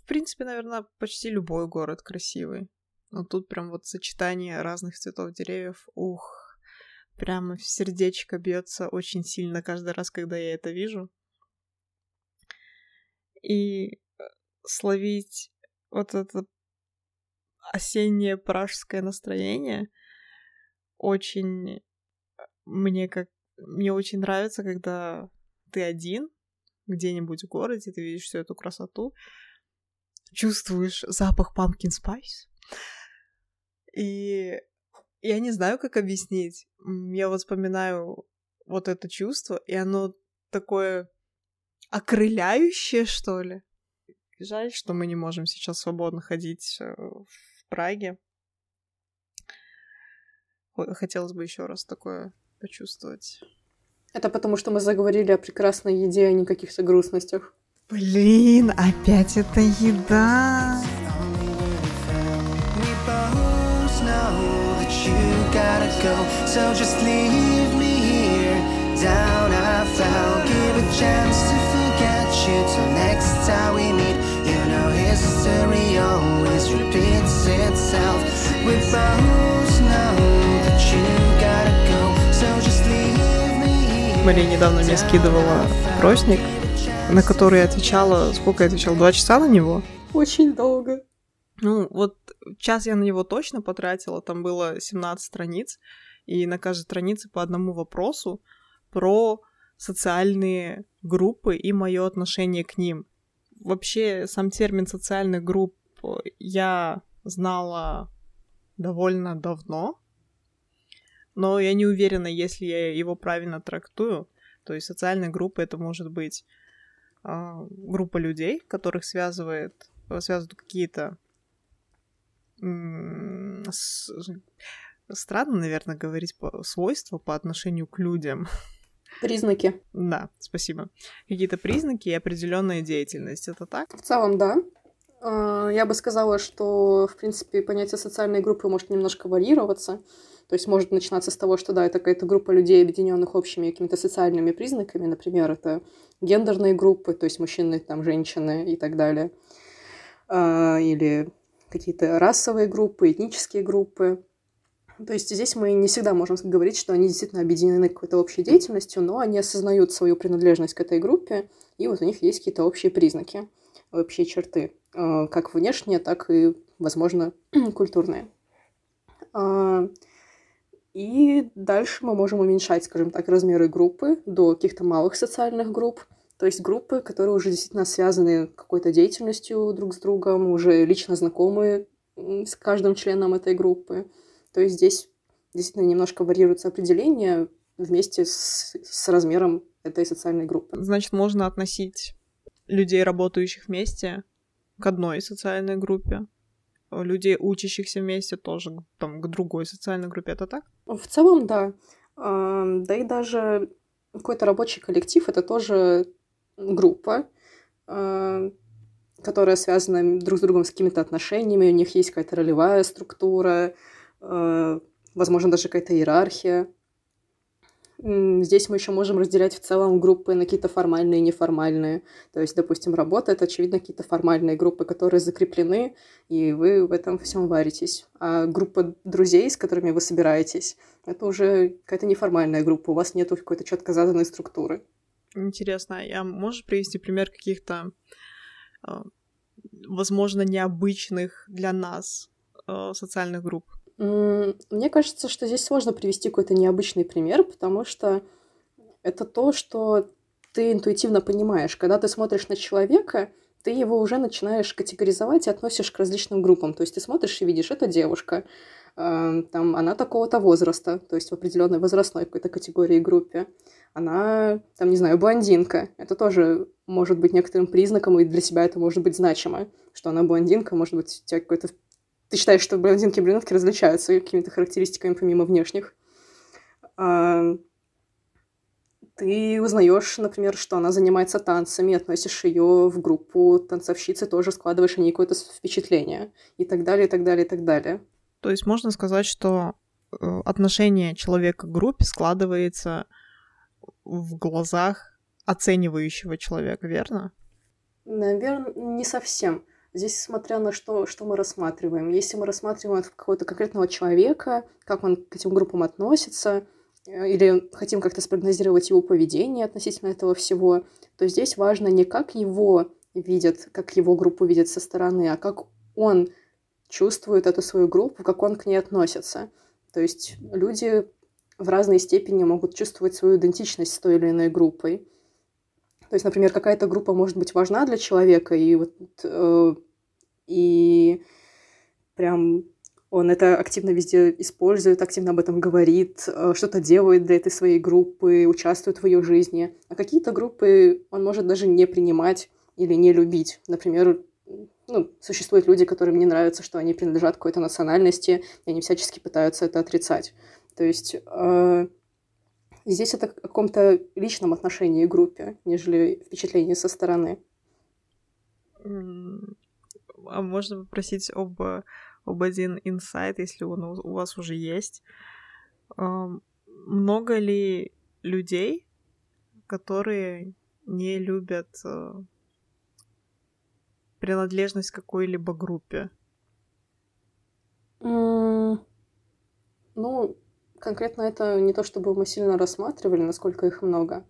В принципе, наверное, почти любой город красивый. Но тут прям вот сочетание разных цветов деревьев, ух, прямо в сердечко бьется очень сильно каждый раз, когда я это вижу. И э, словить вот это осеннее пражское настроение очень мне как мне очень нравится, когда ты один где-нибудь в городе, ты видишь всю эту красоту, чувствуешь запах pumpkin spice, и я не знаю, как объяснить. Я вот вспоминаю вот это чувство, и оно такое окрыляющее, что ли. Жаль, что мы не можем сейчас свободно ходить э, в Праге. Хотелось бы еще раз такое почувствовать. Это потому, что мы заговорили о прекрасной еде, а не каких-то грустностях. Блин, опять это еда. Down I fell Give a chance to forget you till next time we meet You know history always repeats itself We both know that you gotta go So just Мария недавно мне скидывала опросник, на который я отвечала... Сколько я отвечала? Два часа на него? Очень долго. Ну, вот час я на него точно потратила. Там было 17 страниц, и на каждой странице по одному вопросу про социальные группы и мое отношение к ним. Вообще, сам термин социальных групп я знала довольно давно, но я не уверена, если я его правильно трактую. То есть социальная группа это может быть э, группа людей, которых связывает, связывают какие-то странно, наверное, говорить по свойства по отношению к людям. Признаки. Да, спасибо. Какие-то признаки и определенная деятельность. Это так? В целом, да. А, я бы сказала, что, в принципе, понятие социальной группы может немножко варьироваться. То есть может начинаться с того, что да, это какая-то группа людей, объединенных общими какими-то социальными признаками, например, это гендерные группы, то есть мужчины, там, женщины и так далее, а, или какие-то расовые группы, этнические группы. То есть здесь мы не всегда можем говорить, что они действительно объединены какой-то общей деятельностью, но они осознают свою принадлежность к этой группе, и вот у них есть какие-то общие признаки, общие черты, а, как внешние, так и, возможно, культурные. А, и дальше мы можем уменьшать, скажем так, размеры группы до каких-то малых социальных групп. То есть группы, которые уже действительно связаны какой-то деятельностью друг с другом, уже лично знакомы с каждым членом этой группы. То есть здесь действительно немножко варьируется определение вместе с, с размером этой социальной группы. Значит, можно относить людей, работающих вместе, к одной социальной группе, людей, учащихся вместе, тоже там, к другой социальной группе. Это так? В целом, да. Да и даже какой-то рабочий коллектив — это тоже группа, а, которая связана друг с другом с какими-то отношениями, у них есть какая-то ролевая структура, а, возможно, даже какая-то иерархия. Здесь мы еще можем разделять в целом группы на какие-то формальные и неформальные. То есть, допустим, работа — это, очевидно, какие-то формальные группы, которые закреплены, и вы в этом всем варитесь. А группа друзей, с которыми вы собираетесь, это уже какая-то неформальная группа, у вас нет какой-то четко заданной структуры. Интересно, а можешь привести пример каких-то, а, возможно, необычных для нас а, социальных групп? Мне кажется, что здесь сложно привести какой-то необычный пример, потому что это то, что ты интуитивно понимаешь. Когда ты смотришь на человека, ты его уже начинаешь категоризовать и относишь к различным группам. То есть ты смотришь и видишь, это девушка, там, она такого-то возраста, то есть в определенной возрастной какой-то категории группе. Она, там, не знаю, блондинка. Это тоже может быть некоторым признаком, и для себя это может быть значимо, что она блондинка, может быть, у тебя какой-то ты считаешь, что блондинки и брюнетки различаются какими-то характеристиками помимо внешних. А, ты узнаешь, например, что она занимается танцами, относишь ее в группу танцовщицы, тоже складываешь о ней какое-то впечатление. И так далее, и так далее, и так далее. То есть можно сказать, что э, отношение человека к группе складывается в глазах оценивающего человека, верно? Наверное, не совсем. Здесь смотря на что, что мы рассматриваем. Если мы рассматриваем какого-то конкретного человека, как он к этим группам относится, э, или хотим как-то спрогнозировать его поведение относительно этого всего, то здесь важно не как его видят, как его группу видят со стороны, а как он чувствует эту свою группу, как он к ней относится. То есть люди в разной степени могут чувствовать свою идентичность с той или иной группой. То есть, например, какая-то группа может быть важна для человека, и вот э, и прям он это активно везде использует, активно об этом говорит, э, что-то делает для этой своей группы, участвует в ее жизни. А какие-то группы он может даже не принимать или не любить. Например, ну, существуют люди, которым не нравится, что они принадлежат какой-то национальности, и они всячески пытаются это отрицать. То есть э, здесь это о каком-то личном отношении к группе, нежели впечатление со стороны. А можно попросить об, об один инсайт, если он у вас уже есть. Много ли людей, которые не любят э, принадлежность к какой-либо группе? Ну, конкретно это не то, чтобы мы сильно рассматривали, насколько их много.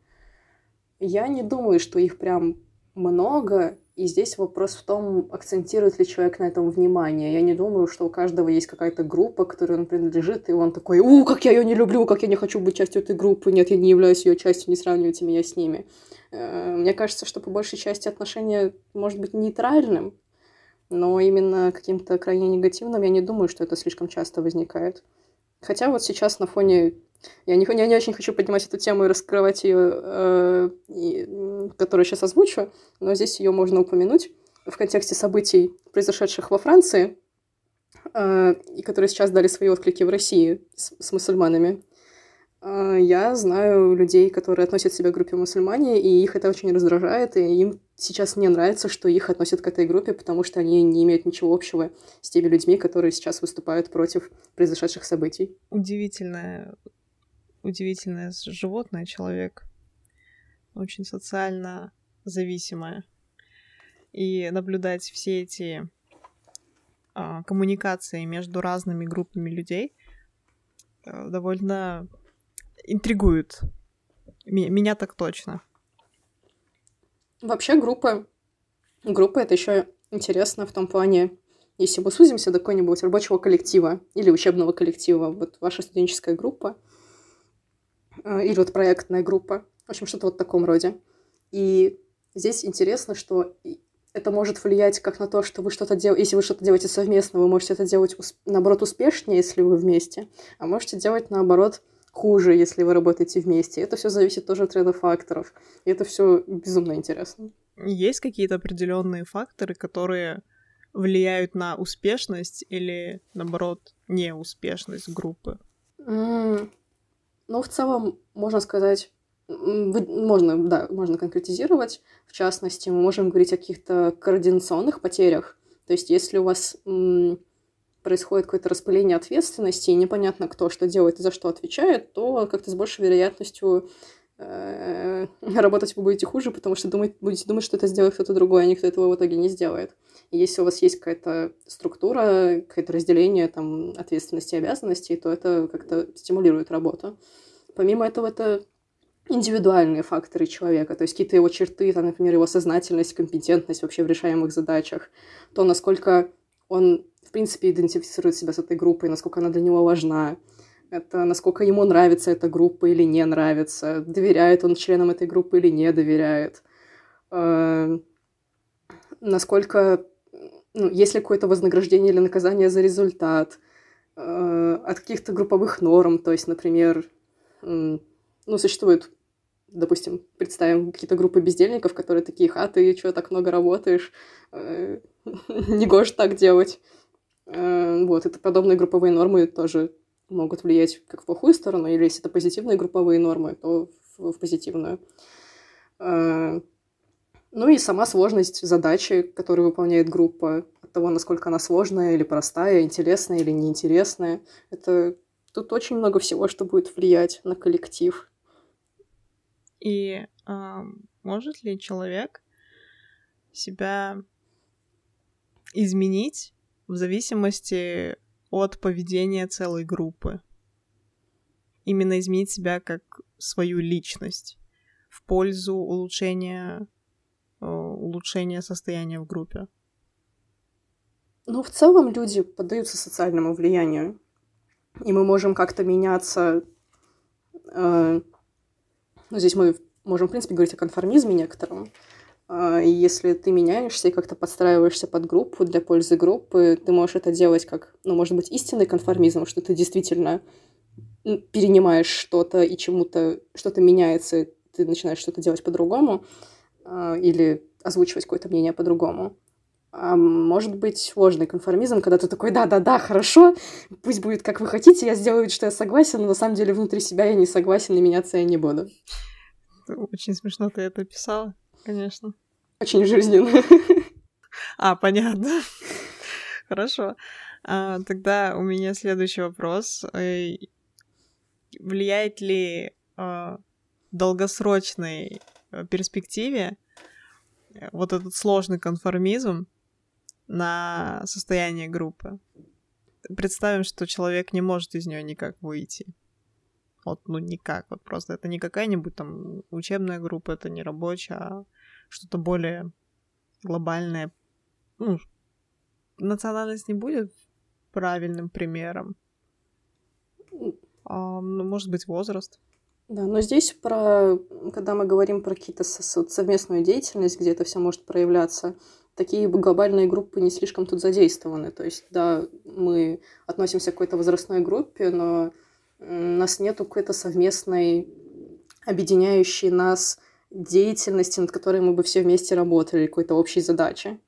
Я не думаю, что их прям много, и здесь вопрос в том, акцентирует ли человек на этом внимание. Я не думаю, что у каждого есть какая-то группа, которой он принадлежит, и он такой, у, как я ее не люблю, как я не хочу быть частью этой группы, нет, я не являюсь ее частью, не сравнивайте меня с ними. Э, мне кажется, что по большей части отношения может быть нейтральным, но именно каким-то крайне негативным я не думаю, что это слишком часто возникает. Хотя вот сейчас на фоне... Я не, я не очень хочу поднимать эту тему и раскрывать ее, э, которую сейчас озвучу, но здесь ее можно упомянуть в контексте событий, произошедших во Франции, э, и которые сейчас дали свои отклики в России с, с мусульманами. А, я знаю людей, которые относят себя к группе мусульмане, и их это очень раздражает, и им сейчас не нравится, что их относят к этой группе, потому что они не имеют ничего общего с теми людьми, которые сейчас выступают против произошедших событий. Удивительное, удивительное животное, человек. Очень социально зависимое. И наблюдать все эти а, коммуникации между разными группами людей э, довольно интригует. Меня так точно. Вообще группа... Группа — это еще интересно в том плане, если мы сузимся до какого-нибудь рабочего коллектива или учебного коллектива, вот ваша студенческая группа, или вот проектная группа, в общем, что-то вот в таком роде. И здесь интересно, что это может влиять как на то, что вы что-то делаете, если вы что-то делаете совместно, вы можете это делать, наоборот, успешнее, если вы вместе, а можете делать, наоборот, хуже, если вы работаете вместе. Это все зависит тоже от ряда факторов. И это все безумно интересно. Есть какие-то определенные факторы, которые влияют на успешность или, наоборот, неуспешность группы? Mm. Ну, в целом, можно сказать, можно, да, можно конкретизировать. В частности, мы можем говорить о каких-то координационных потерях. То есть, если у вас происходит какое-то распыление ответственности, и непонятно, кто что делает и за что отвечает, то как-то с большей вероятностью работать вы будете хуже, потому что думать, будете думать, что это сделает кто-то другой, а никто этого в итоге не сделает. И если у вас есть какая-то структура, какое-то разделение там, ответственности и обязанностей, то это как-то стимулирует работу. Помимо этого, это индивидуальные факторы человека, то есть какие-то его черты, там, например, его сознательность, компетентность вообще в решаемых задачах, то, насколько он в принципе, идентифицирует себя с этой группой, насколько она для него важна, это насколько ему нравится эта группа или не нравится, доверяет он членам этой группы или не доверяет, э, насколько, ну, есть ли какое-то вознаграждение или наказание за результат, э, от каких-то групповых норм, то есть, например, ну, существует, допустим, представим какие-то группы бездельников, которые такие, ха, ты что, так много работаешь, э, не гоже так делать. Вот, это подобные групповые нормы тоже могут влиять как в плохую сторону, или если это позитивные групповые нормы, то в, в позитивную. Э, ну и сама сложность задачи, которую выполняет группа, от того, насколько она сложная или простая, интересная или неинтересная. Это тут очень много всего, что будет влиять на коллектив. И э, может ли человек себя изменить в зависимости от поведения целой группы. Именно изменить себя как свою личность в пользу улучшения, э, улучшения состояния в группе. Ну, в целом люди поддаются социальному влиянию. И мы можем как-то меняться э, ну, здесь мы можем, в принципе, говорить о конформизме некотором. И если ты меняешься и как-то подстраиваешься под группу для пользы группы, ты можешь это делать как, ну, может быть, истинный конформизм, что ты действительно перенимаешь что-то и чему-то, что-то меняется, ты начинаешь что-то делать по-другому, э, или озвучивать какое-то мнение по-другому. А может быть сложный конформизм, когда ты такой, да-да-да, хорошо, пусть будет как вы хотите, я сделаю вид, что я согласен, но на самом деле внутри себя я не согласен, и меняться я не буду. Очень смешно ты это писала, конечно. Очень жизненно. А, понятно. Хорошо. А, тогда у меня следующий вопрос. Влияет ли а, в долгосрочной э, перспективе э, вот этот сложный конформизм на состояние группы. Представим, что человек не может из нее никак выйти. Вот, ну никак, вот просто это не какая-нибудь там учебная группа, это не рабочая, а что-то более глобальное. Ну, национальность не будет правильным примером. А, ну, может быть, возраст. Да, но здесь про, когда мы говорим про какие-то совместную деятельность, где это все может проявляться, такие глобальные группы не слишком тут задействованы. То есть, да, мы относимся к какой-то возрастной группе, но у нас нету какой-то совместной, объединяющей нас деятельности, над которой мы бы все вместе работали, какой-то общей задачи.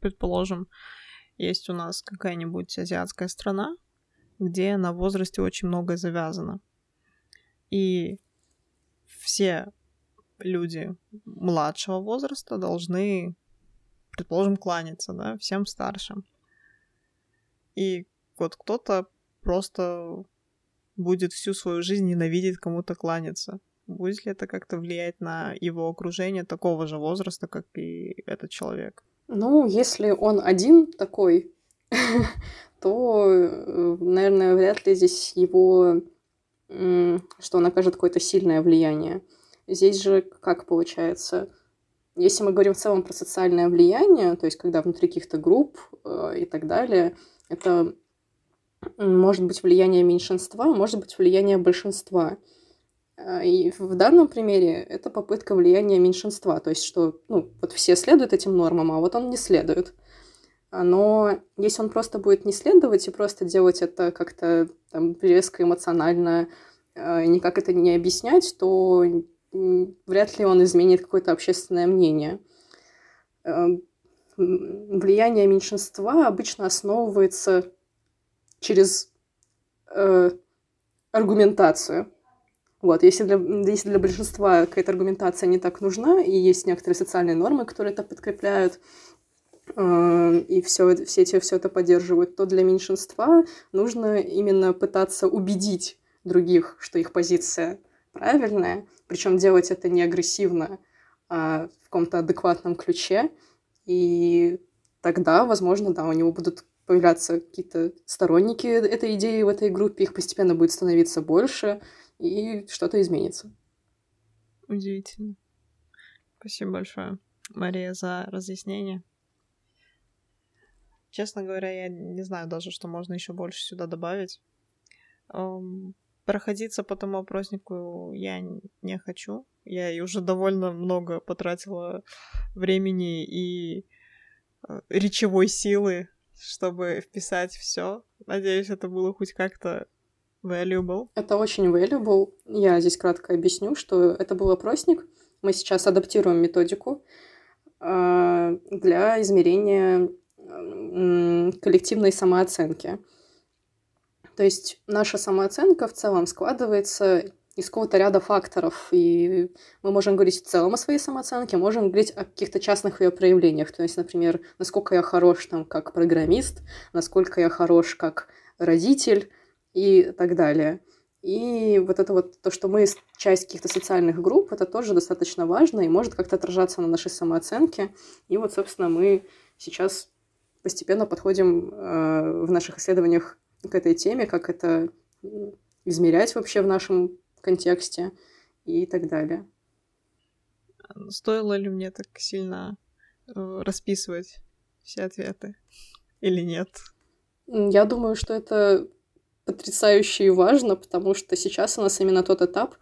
Предположим, есть у нас какая-нибудь азиатская страна, где на возрасте очень многое завязано. И все люди младшего возраста должны предположим, кланяться, да, всем старшим. И вот кто-то просто будет всю свою жизнь ненавидеть кому-то кланяться. Будет ли это как-то влиять на его окружение такого же возраста, как и этот человек? Ну, если он один такой, то, э, наверное, вряд ли здесь его, что он окажет какое-то сильное влияние. Здесь же как получается? Если мы говорим в целом про социальное влияние, то есть когда внутри каких-то групп э, и так далее, это может быть влияние меньшинства, может быть влияние большинства. Э, и в данном примере это попытка влияния меньшинства, то есть что ну, вот все следуют этим нормам, а вот он не следует. Но если он просто будет не следовать и просто делать это как-то там, резко эмоционально, э, никак это не объяснять, то вряд ли он изменит какое-то общественное мнение. Влияние меньшинства обычно основывается через э, аргументацию. Вот, если для, если для большинства какая-то аргументация не так нужна, и есть некоторые социальные нормы, которые это подкрепляют, э, и все, все эти все это поддерживают, то для меньшинства нужно именно пытаться убедить других, что их позиция правильная, причем делать это не агрессивно, а в каком-то адекватном ключе. И тогда, возможно, да, у него будут появляться какие-то сторонники этой идеи в этой группе, их постепенно будет становиться больше, и что-то изменится. Удивительно. Спасибо большое, Мария, за разъяснение. Честно говоря, я не знаю даже, что можно еще больше сюда добавить проходиться по тому опроснику я не хочу. Я и уже довольно много потратила времени и э, речевой силы, чтобы вписать все. Надеюсь, это было хоть как-то valuable. Это очень valuable. Я здесь кратко объясню, что это был опросник. Мы сейчас адаптируем методику э, для измерения коллективной самооценки. То есть наша самооценка в целом складывается из какого-то ряда факторов, и мы можем говорить в целом о своей самооценке, можем говорить о каких-то частных ее проявлениях. То есть, например, насколько я хорош там как программист, насколько я хорош как родитель и так далее. И вот это вот то, что мы часть каких-то социальных групп, это тоже достаточно важно и может как-то отражаться на нашей самооценке. И вот, собственно, мы сейчас постепенно подходим э, в наших исследованиях к этой теме, как это измерять вообще в нашем контексте и так далее. Стоило ли мне так сильно э, расписывать все ответы или нет? Я думаю, что это потрясающе и важно, потому что сейчас у нас именно тот этап,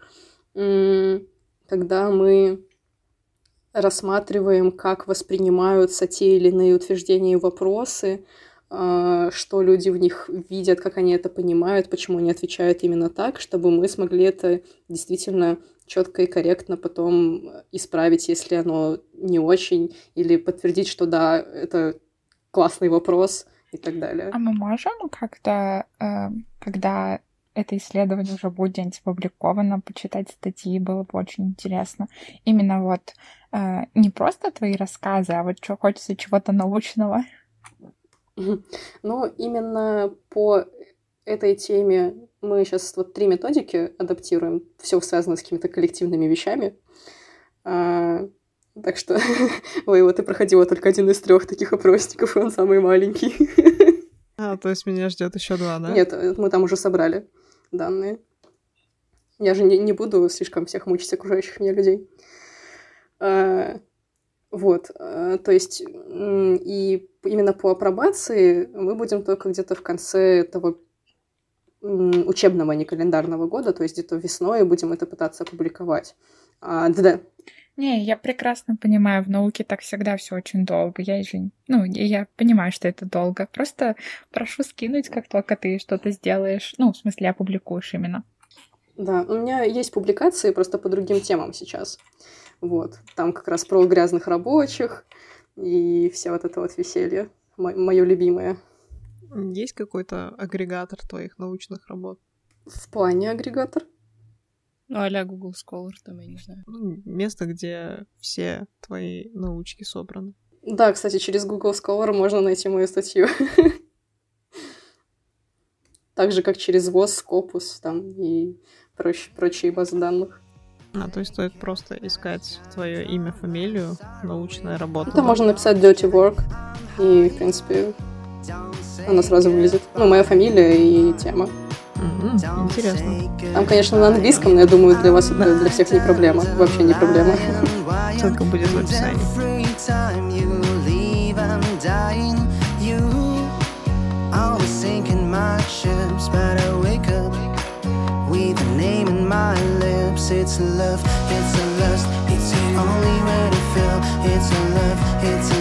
когда мы рассматриваем, как воспринимаются те или иные утверждения и вопросы, а, что люди в них видят, как они это понимают, почему они отвечают именно так, чтобы мы смогли это действительно четко и корректно потом исправить, если оно не очень, или подтвердить, что да, это классный вопрос и так далее. А мы можем как-то, э, когда это исследование уже будет где-нибудь опубликовано, почитать статьи, было бы очень интересно. Именно вот э, не просто твои рассказы, а вот что хочется чего-то научного. Ну, именно по этой теме мы сейчас вот три методики адаптируем, все связано с какими-то коллективными вещами. Так что, ой, вот и проходила только один из трех таких опросников, и он самый маленький. А, то есть меня ждет еще два, да? Нет, мы там уже собрали данные. Я же не, не буду слишком всех мучить окружающих меня людей. А, вот, а, то есть, и именно по апробации мы будем только где-то в конце этого учебного, а не календарного года, то есть где-то весной будем это пытаться опубликовать. А, да, не, я прекрасно понимаю, в науке так всегда все очень долго. Я же, ну, я понимаю, что это долго. Просто прошу скинуть, как только ты что-то сделаешь. Ну, в смысле, опубликуешь именно. Да, у меня есть публикации просто по другим темам сейчас. Вот, там как раз про грязных рабочих и все вот это вот веселье, мое любимое. Есть какой-то агрегатор твоих научных работ? В плане агрегатор? Ну, а Google Scholar, там, я не знаю. Ну, место, где все твои научки собраны. Да, кстати, через Google Scholar можно найти мою статью. Так же, как через ВОЗ, Scopus там и прочие, прочие базы данных. А, то есть стоит просто искать твое имя, фамилию, научная работа. Это можно написать Dirty Work, и, в принципе, она сразу вылезет. Ну, моя фамилия и тема. Угу, интересно. Там, конечно, на английском, но я думаю, для вас это для всех не проблема. Вообще не проблема. Ссылка будет в описании. With a name in my lips, it's a love, it's a lust, it's only way to feel. It's a love, it's a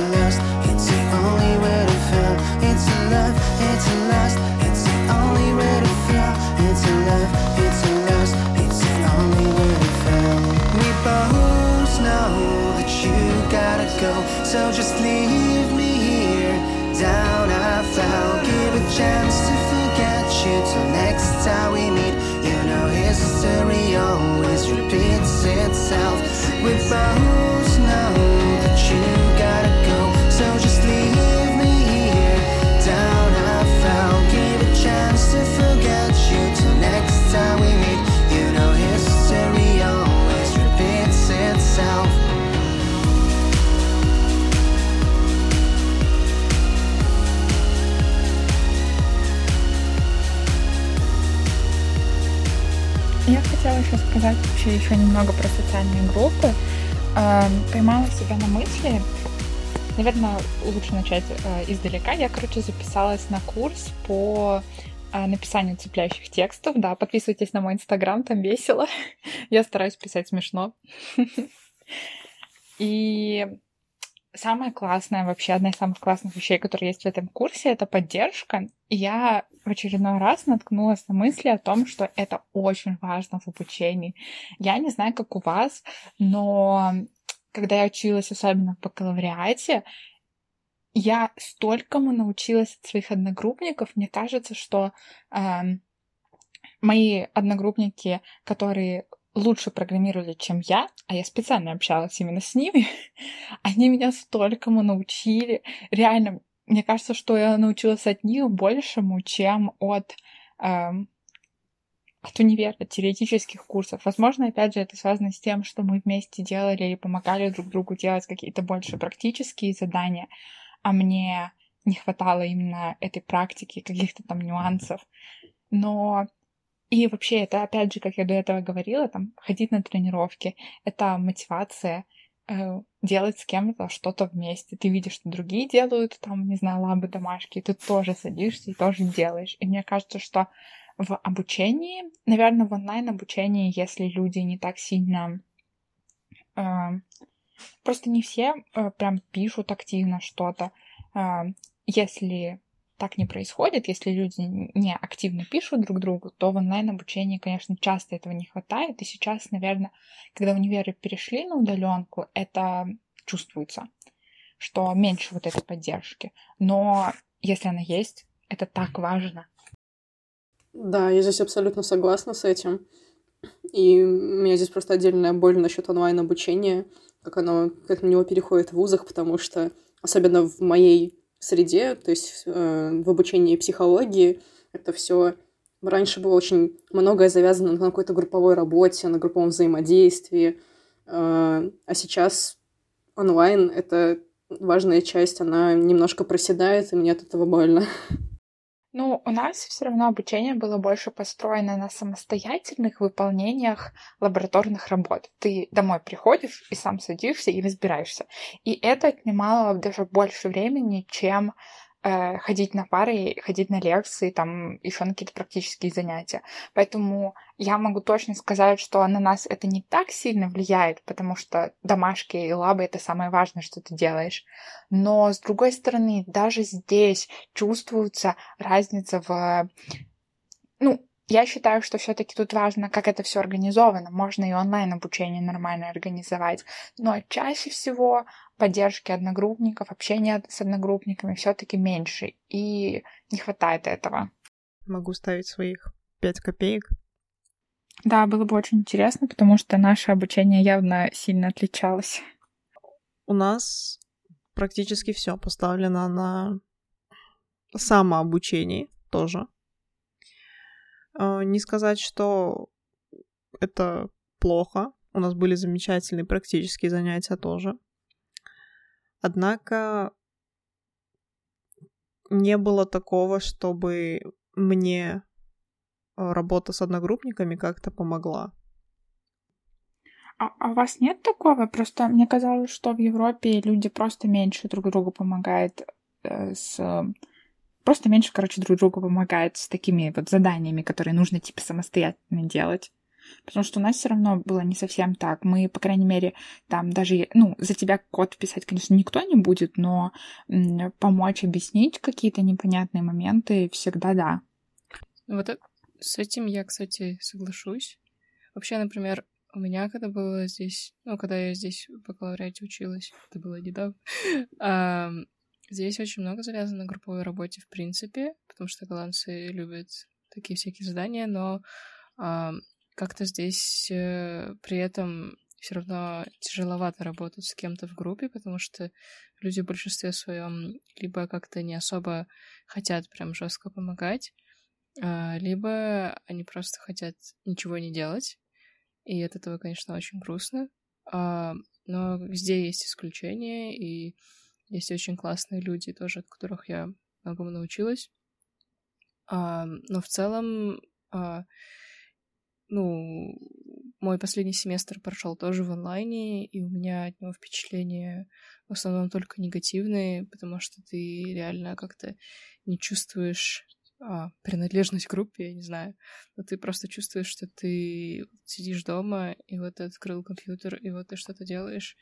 go, so just leave me here. Down I fell, give a chance to forget you till next time we meet. You know history always repeats itself. We both know вообще еще немного про социальные группы. Поймала себя на мысли, наверное, лучше начать э, издалека. Я, короче, записалась на курс по а, написанию цепляющих текстов. Да, подписывайтесь на мой инстаграм, там весело. Я стараюсь писать смешно. И самое классное, вообще одна из самых классных вещей, которые есть в этом курсе, это поддержка. И я в очередной раз наткнулась на мысли о том, что это очень важно в обучении. Я не знаю, как у вас, но когда я училась, особенно в бакалавриате, я столькому научилась от своих одногруппников. Мне кажется, что э, мои одногруппники, которые лучше программировали, чем я, а я специально общалась именно с ними, они меня столькому научили. Реально, мне кажется, что я научилась от них большему, чем от, э, от универа, от теоретических курсов. Возможно, опять же, это связано с тем, что мы вместе делали и помогали друг другу делать какие-то больше практические задания а мне не хватало именно этой практики, каких-то там нюансов. Но и вообще это, опять же, как я до этого говорила, там, ходить на тренировки, это мотивация делать с кем-то что-то вместе. Ты видишь, что другие делают, там, не знаю, лабы домашки, ты тоже садишься и тоже делаешь. И мне кажется, что в обучении. Наверное, в онлайн-обучении, если люди не так сильно... Э, просто не все э, прям пишут активно что-то. Э, если так не происходит, если люди не активно пишут друг другу, то в онлайн-обучении, конечно, часто этого не хватает. И сейчас, наверное, когда универы перешли на удаленку, это чувствуется, что меньше вот этой поддержки. Но если она есть, это так важно. Да, я здесь абсолютно согласна с этим. И у меня здесь просто отдельная боль насчет онлайн-обучения, как оно, как на него переходит в вузах, потому что, особенно в моей среде, то есть э, в обучении психологии, это все раньше было очень многое завязано на какой-то групповой работе, на групповом взаимодействии, э, а сейчас онлайн — это важная часть, она немножко проседает, и мне от этого больно. Ну, у нас все равно обучение было больше построено на самостоятельных выполнениях лабораторных работ. Ты домой приходишь и сам садишься и разбираешься. И это отнимало даже больше времени, чем э, ходить на пары, ходить на лекции, там еще на какие-то практические занятия. Поэтому я могу точно сказать, что на нас это не так сильно влияет, потому что домашки и лабы — это самое важное, что ты делаешь. Но, с другой стороны, даже здесь чувствуется разница в... Ну, я считаю, что все-таки тут важно, как это все организовано. Можно и онлайн обучение нормально организовать. Но чаще всего поддержки одногруппников, общения с одногруппниками все-таки меньше. И не хватает этого. Могу ставить своих пять копеек. Да, было бы очень интересно, потому что наше обучение явно сильно отличалось. У нас практически все поставлено на самообучении тоже. А, не сказать, что это плохо. У нас были замечательные практические занятия тоже. Однако не было такого, чтобы мне а, работа с одногруппниками как-то помогла. А, а у вас нет такого? Просто мне казалось, что в Европе люди просто меньше друг другу помогают э, с просто меньше, короче, друг другу помогают с такими вот заданиями, которые нужно, типа, самостоятельно делать. Потому что у нас все равно было не совсем так. Мы, по крайней мере, там даже, ну, за тебя код писать, конечно, никто не будет, но помочь объяснить какие-то непонятные моменты всегда да. Вот с этим я, кстати, соглашусь. Вообще, например, у меня, когда было здесь, ну, когда я здесь в бакалавриате училась, это было недавно, Здесь очень много завязано на групповой работе, в принципе, потому что голландцы любят такие всякие задания, но а, как-то здесь э, при этом все равно тяжеловато работать с кем-то в группе, потому что люди в большинстве своем либо как-то не особо хотят прям жестко помогать, а, либо они просто хотят ничего не делать. И от этого, конечно, очень грустно. А, но везде есть исключения, и есть очень классные люди тоже, от которых я многому научилась. А, но в целом, ну, мой последний семестр прошел тоже в онлайне, и у меня от него впечатления в основном только негативные, потому что ты реально как-то не чувствуешь а, принадлежность к группе, я не знаю, но ты просто чувствуешь, что ты сидишь дома, и вот ты открыл компьютер, и вот ты что-то делаешь,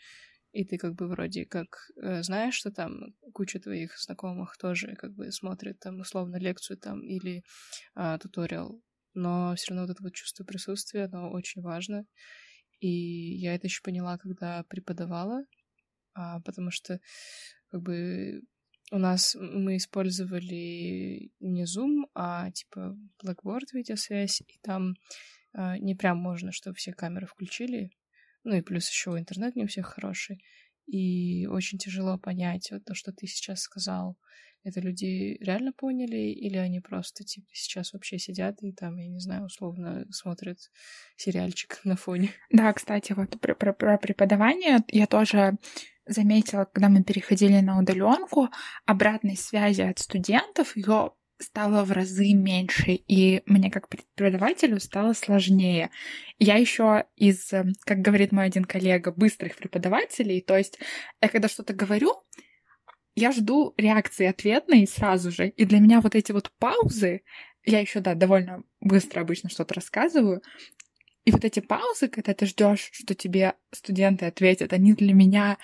и ты как бы вроде как э, знаешь, что там куча твоих знакомых тоже как бы смотрит там условно лекцию там или э, туториал, но все равно вот это вот чувство присутствия, оно очень важно. И я это еще поняла, когда преподавала, а, потому что как бы у нас мы использовали не Zoom, а типа Blackboard видеосвязь, и там а, не прям можно, чтобы все камеры включили, ну и плюс еще интернет не у всех хороший. И очень тяжело понять вот то, что ты сейчас сказал. Это люди реально поняли, или они просто, типа, сейчас вообще сидят и там, я не знаю, условно смотрят сериальчик на фоне. Да, кстати, вот про, про, про преподавание я тоже заметила, когда мы переходили на удаленку, обратной связи от студентов ее стало в разы меньше, и мне как преподавателю стало сложнее. Я еще из, как говорит мой один коллега, быстрых преподавателей, то есть я когда что-то говорю, я жду реакции ответной сразу же, и для меня вот эти вот паузы я еще, да, довольно быстро обычно что-то рассказываю. И вот эти паузы, когда ты ждешь, что тебе студенты ответят, они для меня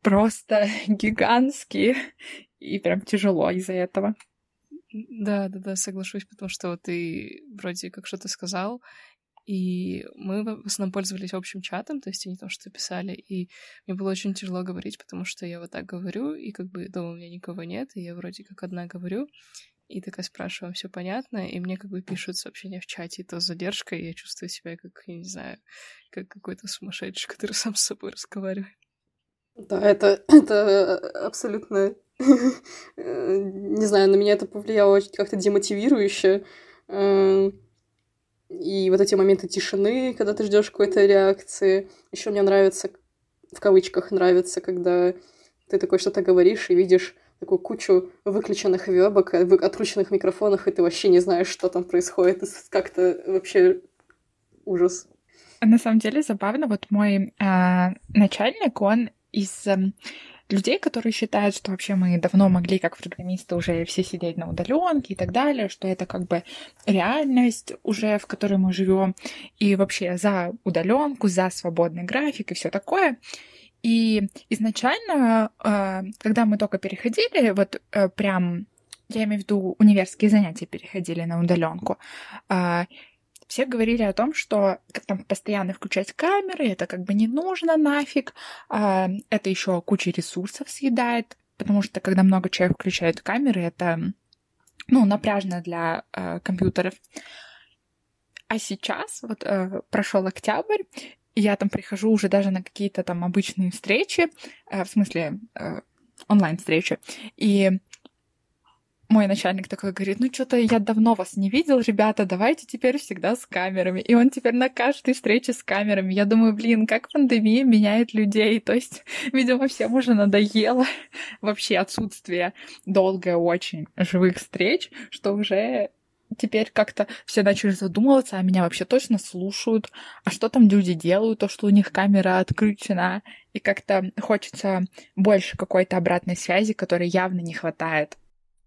просто гигантские. И прям тяжело из-за этого. Да, да, да, соглашусь, потому что вот ты вроде как что-то сказал, и мы в основном пользовались общим чатом, то есть они там что писали, и мне было очень тяжело говорить, потому что я вот так говорю, и как бы дома у меня никого нет, и я вроде как одна говорю, и такая спрашиваю, все понятно, и мне как бы пишут сообщения в чате, и то с задержкой, и я чувствую себя как, я не знаю, как какой-то сумасшедший, который сам с собой разговаривает. Да, это, это абсолютно... Не знаю, на меня это повлияло очень как-то демотивирующе. Эм, и вот эти моменты тишины, когда ты ждешь какой-то реакции. Еще мне нравится, в кавычках нравится, когда ты такой что-то говоришь и видишь такую кучу выключенных вебок, открученных микрофонов, и ты вообще не знаешь, что там происходит. Как-то вообще ужас. На самом деле забавно, вот мой э, начальник, он из э, людей, которые считают, что вообще мы давно могли, как программисты, уже все сидеть на удаленке и так далее, что это как бы реальность уже, в которой мы живем, и вообще за удаленку, за свободный график и все такое. И изначально, э, когда мы только переходили, вот э, прям, я имею в виду универские занятия переходили на удаленку, э, все говорили о том, что там постоянно включать камеры, это как бы не нужно нафиг, это еще куча ресурсов съедает, потому что когда много человек включают камеры, это ну, напряжно для э, компьютеров. А сейчас, вот э, прошел октябрь, я там прихожу уже даже на какие-то там обычные встречи, э, в смысле э, онлайн-встречи, и мой начальник такой говорит, ну что-то я давно вас не видел, ребята, давайте теперь всегда с камерами. И он теперь на каждой встрече с камерами. Я думаю, блин, как пандемия меняет людей. То есть, видимо, всем уже надоело вообще отсутствие долгое очень живых встреч, что уже теперь как-то все начали задумываться, а меня вообще точно слушают, а что там люди делают, то, что у них камера отключена, и как-то хочется больше какой-то обратной связи, которой явно не хватает.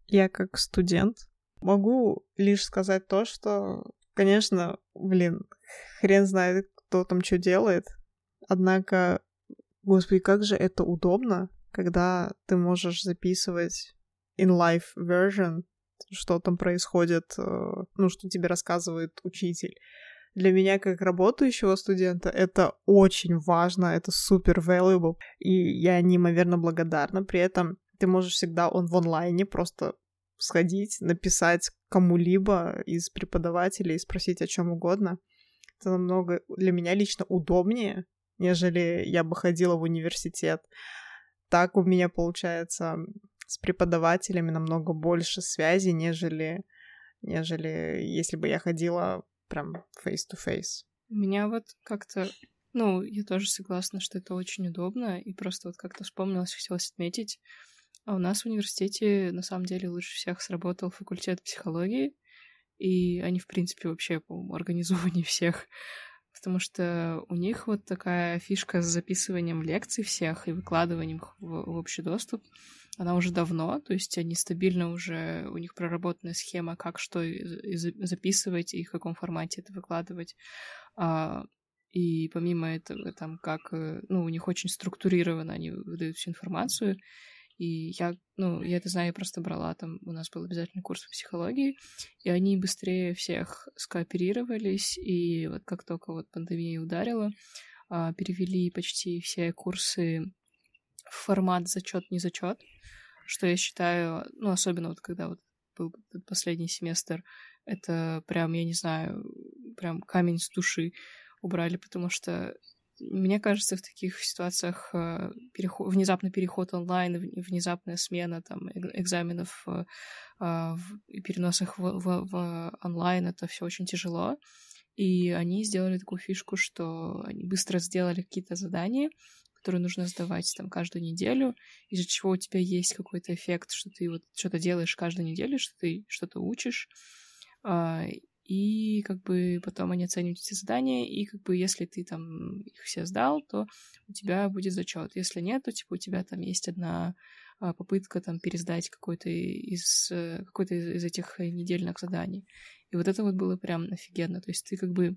Я как студент могу лишь сказать то, что, конечно, блин, хрен знает, кто там что делает, однако, господи, как же это удобно, когда ты можешь записывать in life version что там происходит, э, ну, что тебе рассказывает учитель. Для меня, как работающего студента, это очень важно, это супер valuable, и я неимоверно благодарна. При этом ты можешь всегда он в онлайне просто сходить, написать кому-либо из преподавателей, спросить о чем угодно. Это намного для меня лично удобнее, нежели я бы ходила в университет. Так у меня получается с преподавателями намного больше связи, нежели, нежели если бы я ходила прям face-to-face. У меня вот как-то ну, я тоже согласна, что это очень удобно, и просто вот как-то вспомнилось, хотелось отметить. А у нас в университете, на самом деле, лучше всех сработал факультет психологии, и они, в принципе, вообще, по-моему, организованнее всех потому что у них вот такая фишка с записыванием лекций всех и выкладыванием их в, в общий доступ, она уже давно, то есть они стабильно уже, у них проработанная схема, как что записывать и в каком формате это выкладывать. А, и помимо этого, там, как, э, ну, у них очень структурированно они выдают всю информацию, и я, ну, я это знаю, я просто брала там, у нас был обязательный курс по психологии, и они быстрее всех скооперировались, и вот как только вот пандемия ударила, а, перевели почти все курсы в формат зачет не зачет, что я считаю, ну, особенно вот когда вот был последний семестр, это прям, я не знаю, прям камень с души убрали, потому что мне кажется, в таких ситуациях э, переход, внезапный переход онлайн, внезапная смена там, экзаменов э, а, и перенос их в, в, в онлайн, это все очень тяжело. И они сделали такую фишку, что они быстро сделали какие-то задания, которые нужно сдавать там каждую неделю, из-за чего у тебя есть какой-то эффект, что ты вот что-то делаешь каждую неделю, что ты что-то учишь. И как бы потом они оценивают эти задания, и как бы если ты там их все сдал, то у тебя будет зачет. Если нет, то типа у тебя там есть одна а, попытка там пересдать какой-то из э, какой-то из этих недельных заданий. И вот это вот было прям офигенно. То есть ты как бы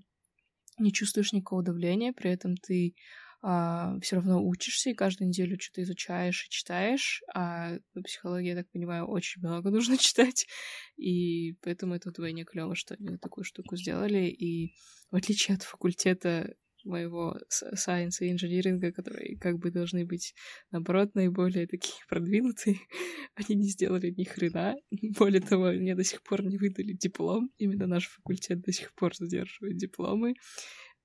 не чувствуешь никакого давления, при этом ты а, все равно учишься и каждую неделю что-то изучаешь и читаешь, а по психологии, я так понимаю, очень много нужно читать, и поэтому это вдвойне клево, что они такую штуку сделали, и в отличие от факультета моего science и инжиниринга, которые как бы должны быть, наоборот, наиболее такие продвинутые, они не сделали ни хрена. Более того, мне до сих пор не выдали диплом. Именно наш факультет до сих пор задерживает дипломы.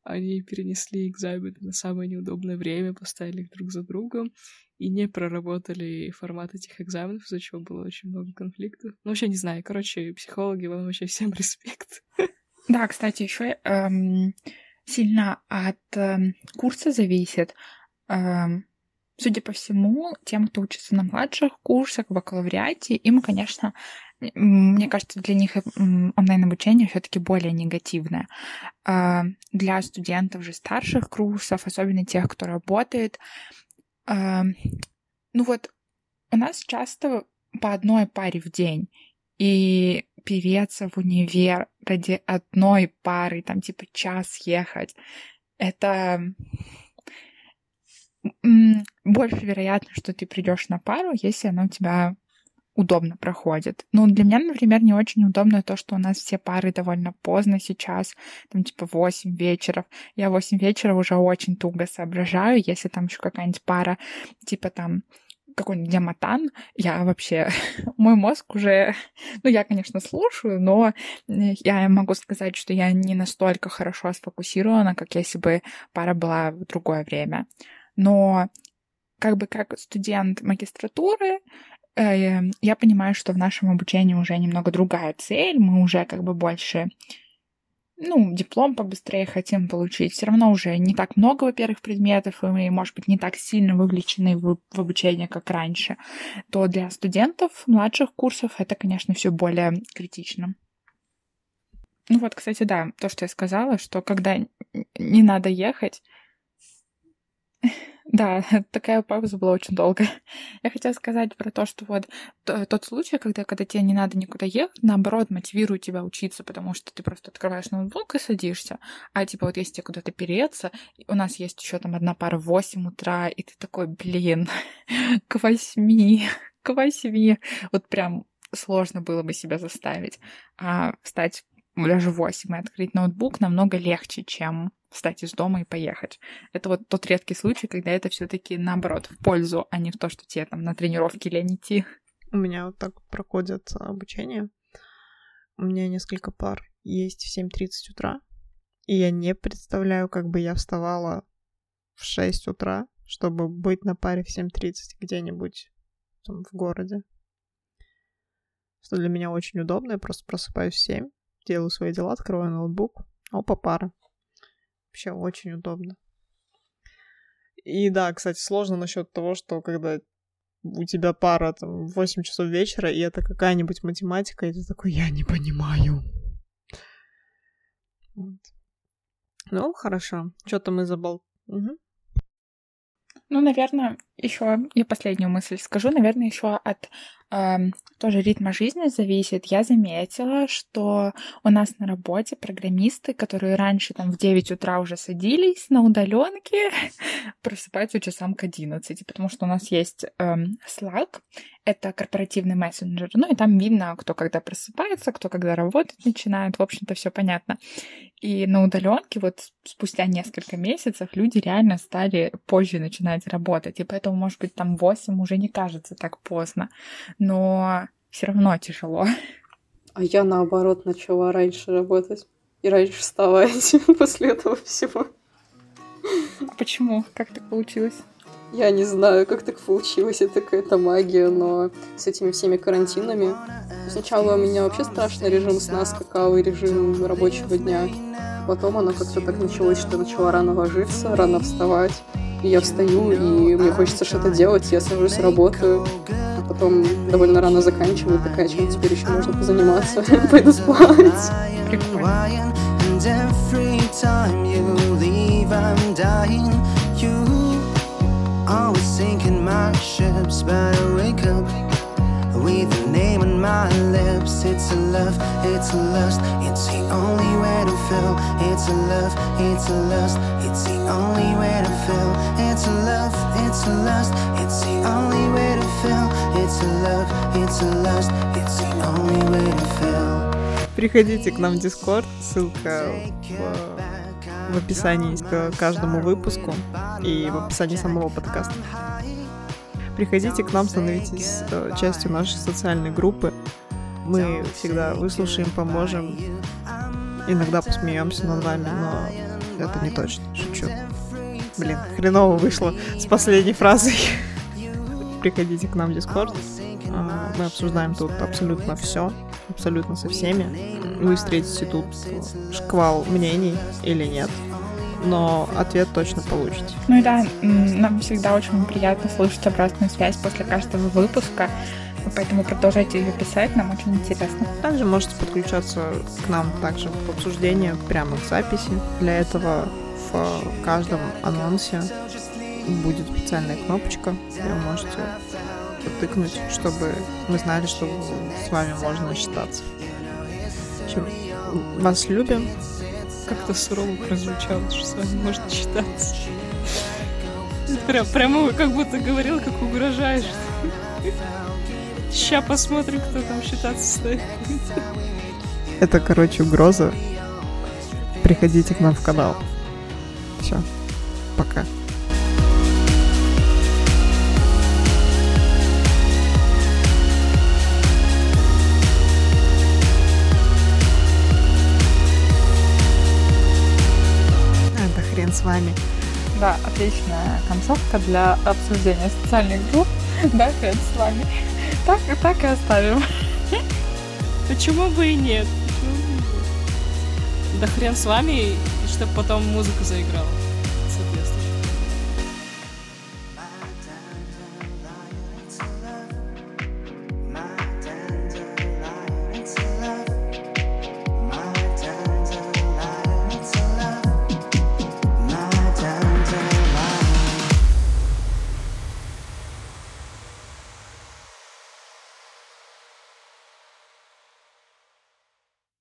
Они перенесли экзамены на самое неудобное время, поставили их друг за другом и не проработали формат этих экзаменов, из-за чего было очень много конфликтов. Ну, вообще не знаю. Короче, психологи, вам вообще всем респект. Да, кстати, еще эм, сильно от э, курса зависит. Э, судя по всему, тем, кто учится на младших курсах, в бакалавриате, им, конечно, мне кажется, для них онлайн-обучение все-таки более негативное. А, для студентов же старших курсов, особенно тех, кто работает, а, ну вот у нас часто по одной паре в день, и переться в универ ради одной пары, там типа час ехать, это больше вероятно, что ты придешь на пару, если она у тебя удобно проходит. Ну, для меня, например, не очень удобно то, что у нас все пары довольно поздно сейчас, там типа 8 вечеров. Я 8 вечера уже очень туго соображаю, если там еще какая-нибудь пара, типа там какой-нибудь диаматан, я вообще, мой мозг уже, ну, я, конечно, слушаю, но я могу сказать, что я не настолько хорошо сфокусирована, как если бы пара была в другое время. Но как бы как студент магистратуры, я понимаю, что в нашем обучении уже немного другая цель, мы уже как бы больше ну, диплом побыстрее хотим получить. Все равно уже не так много, во-первых, предметов, и мы, может быть, не так сильно вовлечены в, в обучение, как раньше, то для студентов младших курсов это, конечно, все более критично. Ну вот, кстати, да, то, что я сказала, что когда не надо ехать, да, такая пауза была очень долгая. Я хотела сказать про то, что вот тот случай, когда, когда тебе не надо никуда ехать, наоборот, мотивирует тебя учиться, потому что ты просто открываешь ноутбук и садишься. А типа вот если тебе куда-то переться, у нас есть еще там одна пара в 8 утра, и ты такой, блин, к восьми, к восьми. Вот прям сложно было бы себя заставить. А встать даже в 8 и открыть ноутбук намного легче, чем встать из дома и поехать. Это вот тот редкий случай, когда это все-таки наоборот в пользу, а не в то, что тебе там на тренировке лень идти. У меня вот так проходит обучение. У меня несколько пар есть в 7.30 утра. И я не представляю, как бы я вставала в 6 утра, чтобы быть на паре в 7.30 где-нибудь там в городе. Что для меня очень удобно. Я просто просыпаюсь в 7, делаю свои дела, открываю ноутбук. Опа, пара. Вообще очень удобно. И да, кстати, сложно насчет того, что когда у тебя пара там 8 часов вечера, и это какая-нибудь математика, и ты такой, я не понимаю. Вот. Ну, хорошо. Что-то мы забол... Угу. Ну, наверное, еще я последнюю мысль скажу. Наверное, еще от э, тоже ритма жизни зависит. Я заметила, что у нас на работе программисты, которые раньше там в 9 утра уже садились на удаленке, просыпаются часам к 11, потому что у нас есть э, Slack, это корпоративный мессенджер, ну и там видно, кто когда просыпается, кто когда работать начинает, в общем-то все понятно. И на удаленке вот спустя несколько месяцев люди реально стали позже начинать работать, и поэтому, может быть, там 8 уже не кажется так поздно но все равно тяжело. А я наоборот начала раньше работать и раньше вставать после этого всего. А почему? Как так получилось? Я не знаю, как так получилось, это какая-то магия, но с этими всеми карантинами... Сначала у меня вообще страшный режим сна скакал и режим рабочего дня. Потом оно как-то так началось, что я начала рано ложиться, рано вставать. И я встаю, и мне хочется что-то делать, я сажусь, работаю потом довольно рано заканчиваю, такая, чем теперь еще можно позаниматься, пойду спать. Прикольно. always sinking my ships, but I wake up with your name on my lips. It's a love, it's a lust, it's the only way to feel. It's a love, it's a lust, it's the only way to feel. It's a love, it's a lust, it's the only way to feel. It's a love, it's a lust, it's the only way to feel. Приходите к нам в Дискорд, ссылка в, в описании к каждому выпуску и в описании самого подкаста. Приходите к нам, становитесь э, частью нашей социальной группы. Мы всегда выслушаем, поможем. Иногда посмеемся над вами, но это не точно, шучу. Блин, хреново вышло с последней фразой. Приходите к нам в Дискорд. А, Мы обсуждаем тут абсолютно все, абсолютно со всеми. Вы встретите тут шквал мнений или нет, но ответ точно получите. Ну и да, нам всегда очень приятно слышать обратную связь после каждого выпуска, поэтому продолжайте ее писать, нам очень интересно. Также можете подключаться к нам также в обсуждение прямо в записи. Для этого в каждом анонсе будет специальная кнопочка, где вы можете потыкнуть, чтобы мы знали, что с вами можно считаться. В вас любим. Как-то сурово прозвучало, что с вами можно считаться. Прям, прямо как будто говорил, как угрожаешь. Ща посмотрим, кто там считаться стоит. Это, короче, угроза. Приходите к нам в канал. Все. Пока. С вами. Да, отличная концовка для обсуждения социальных групп. Да, хрен с вами. Так, так и оставим. Почему бы и нет? Почему бы и нет? Да хрен с вами, и чтобы потом музыка заиграла.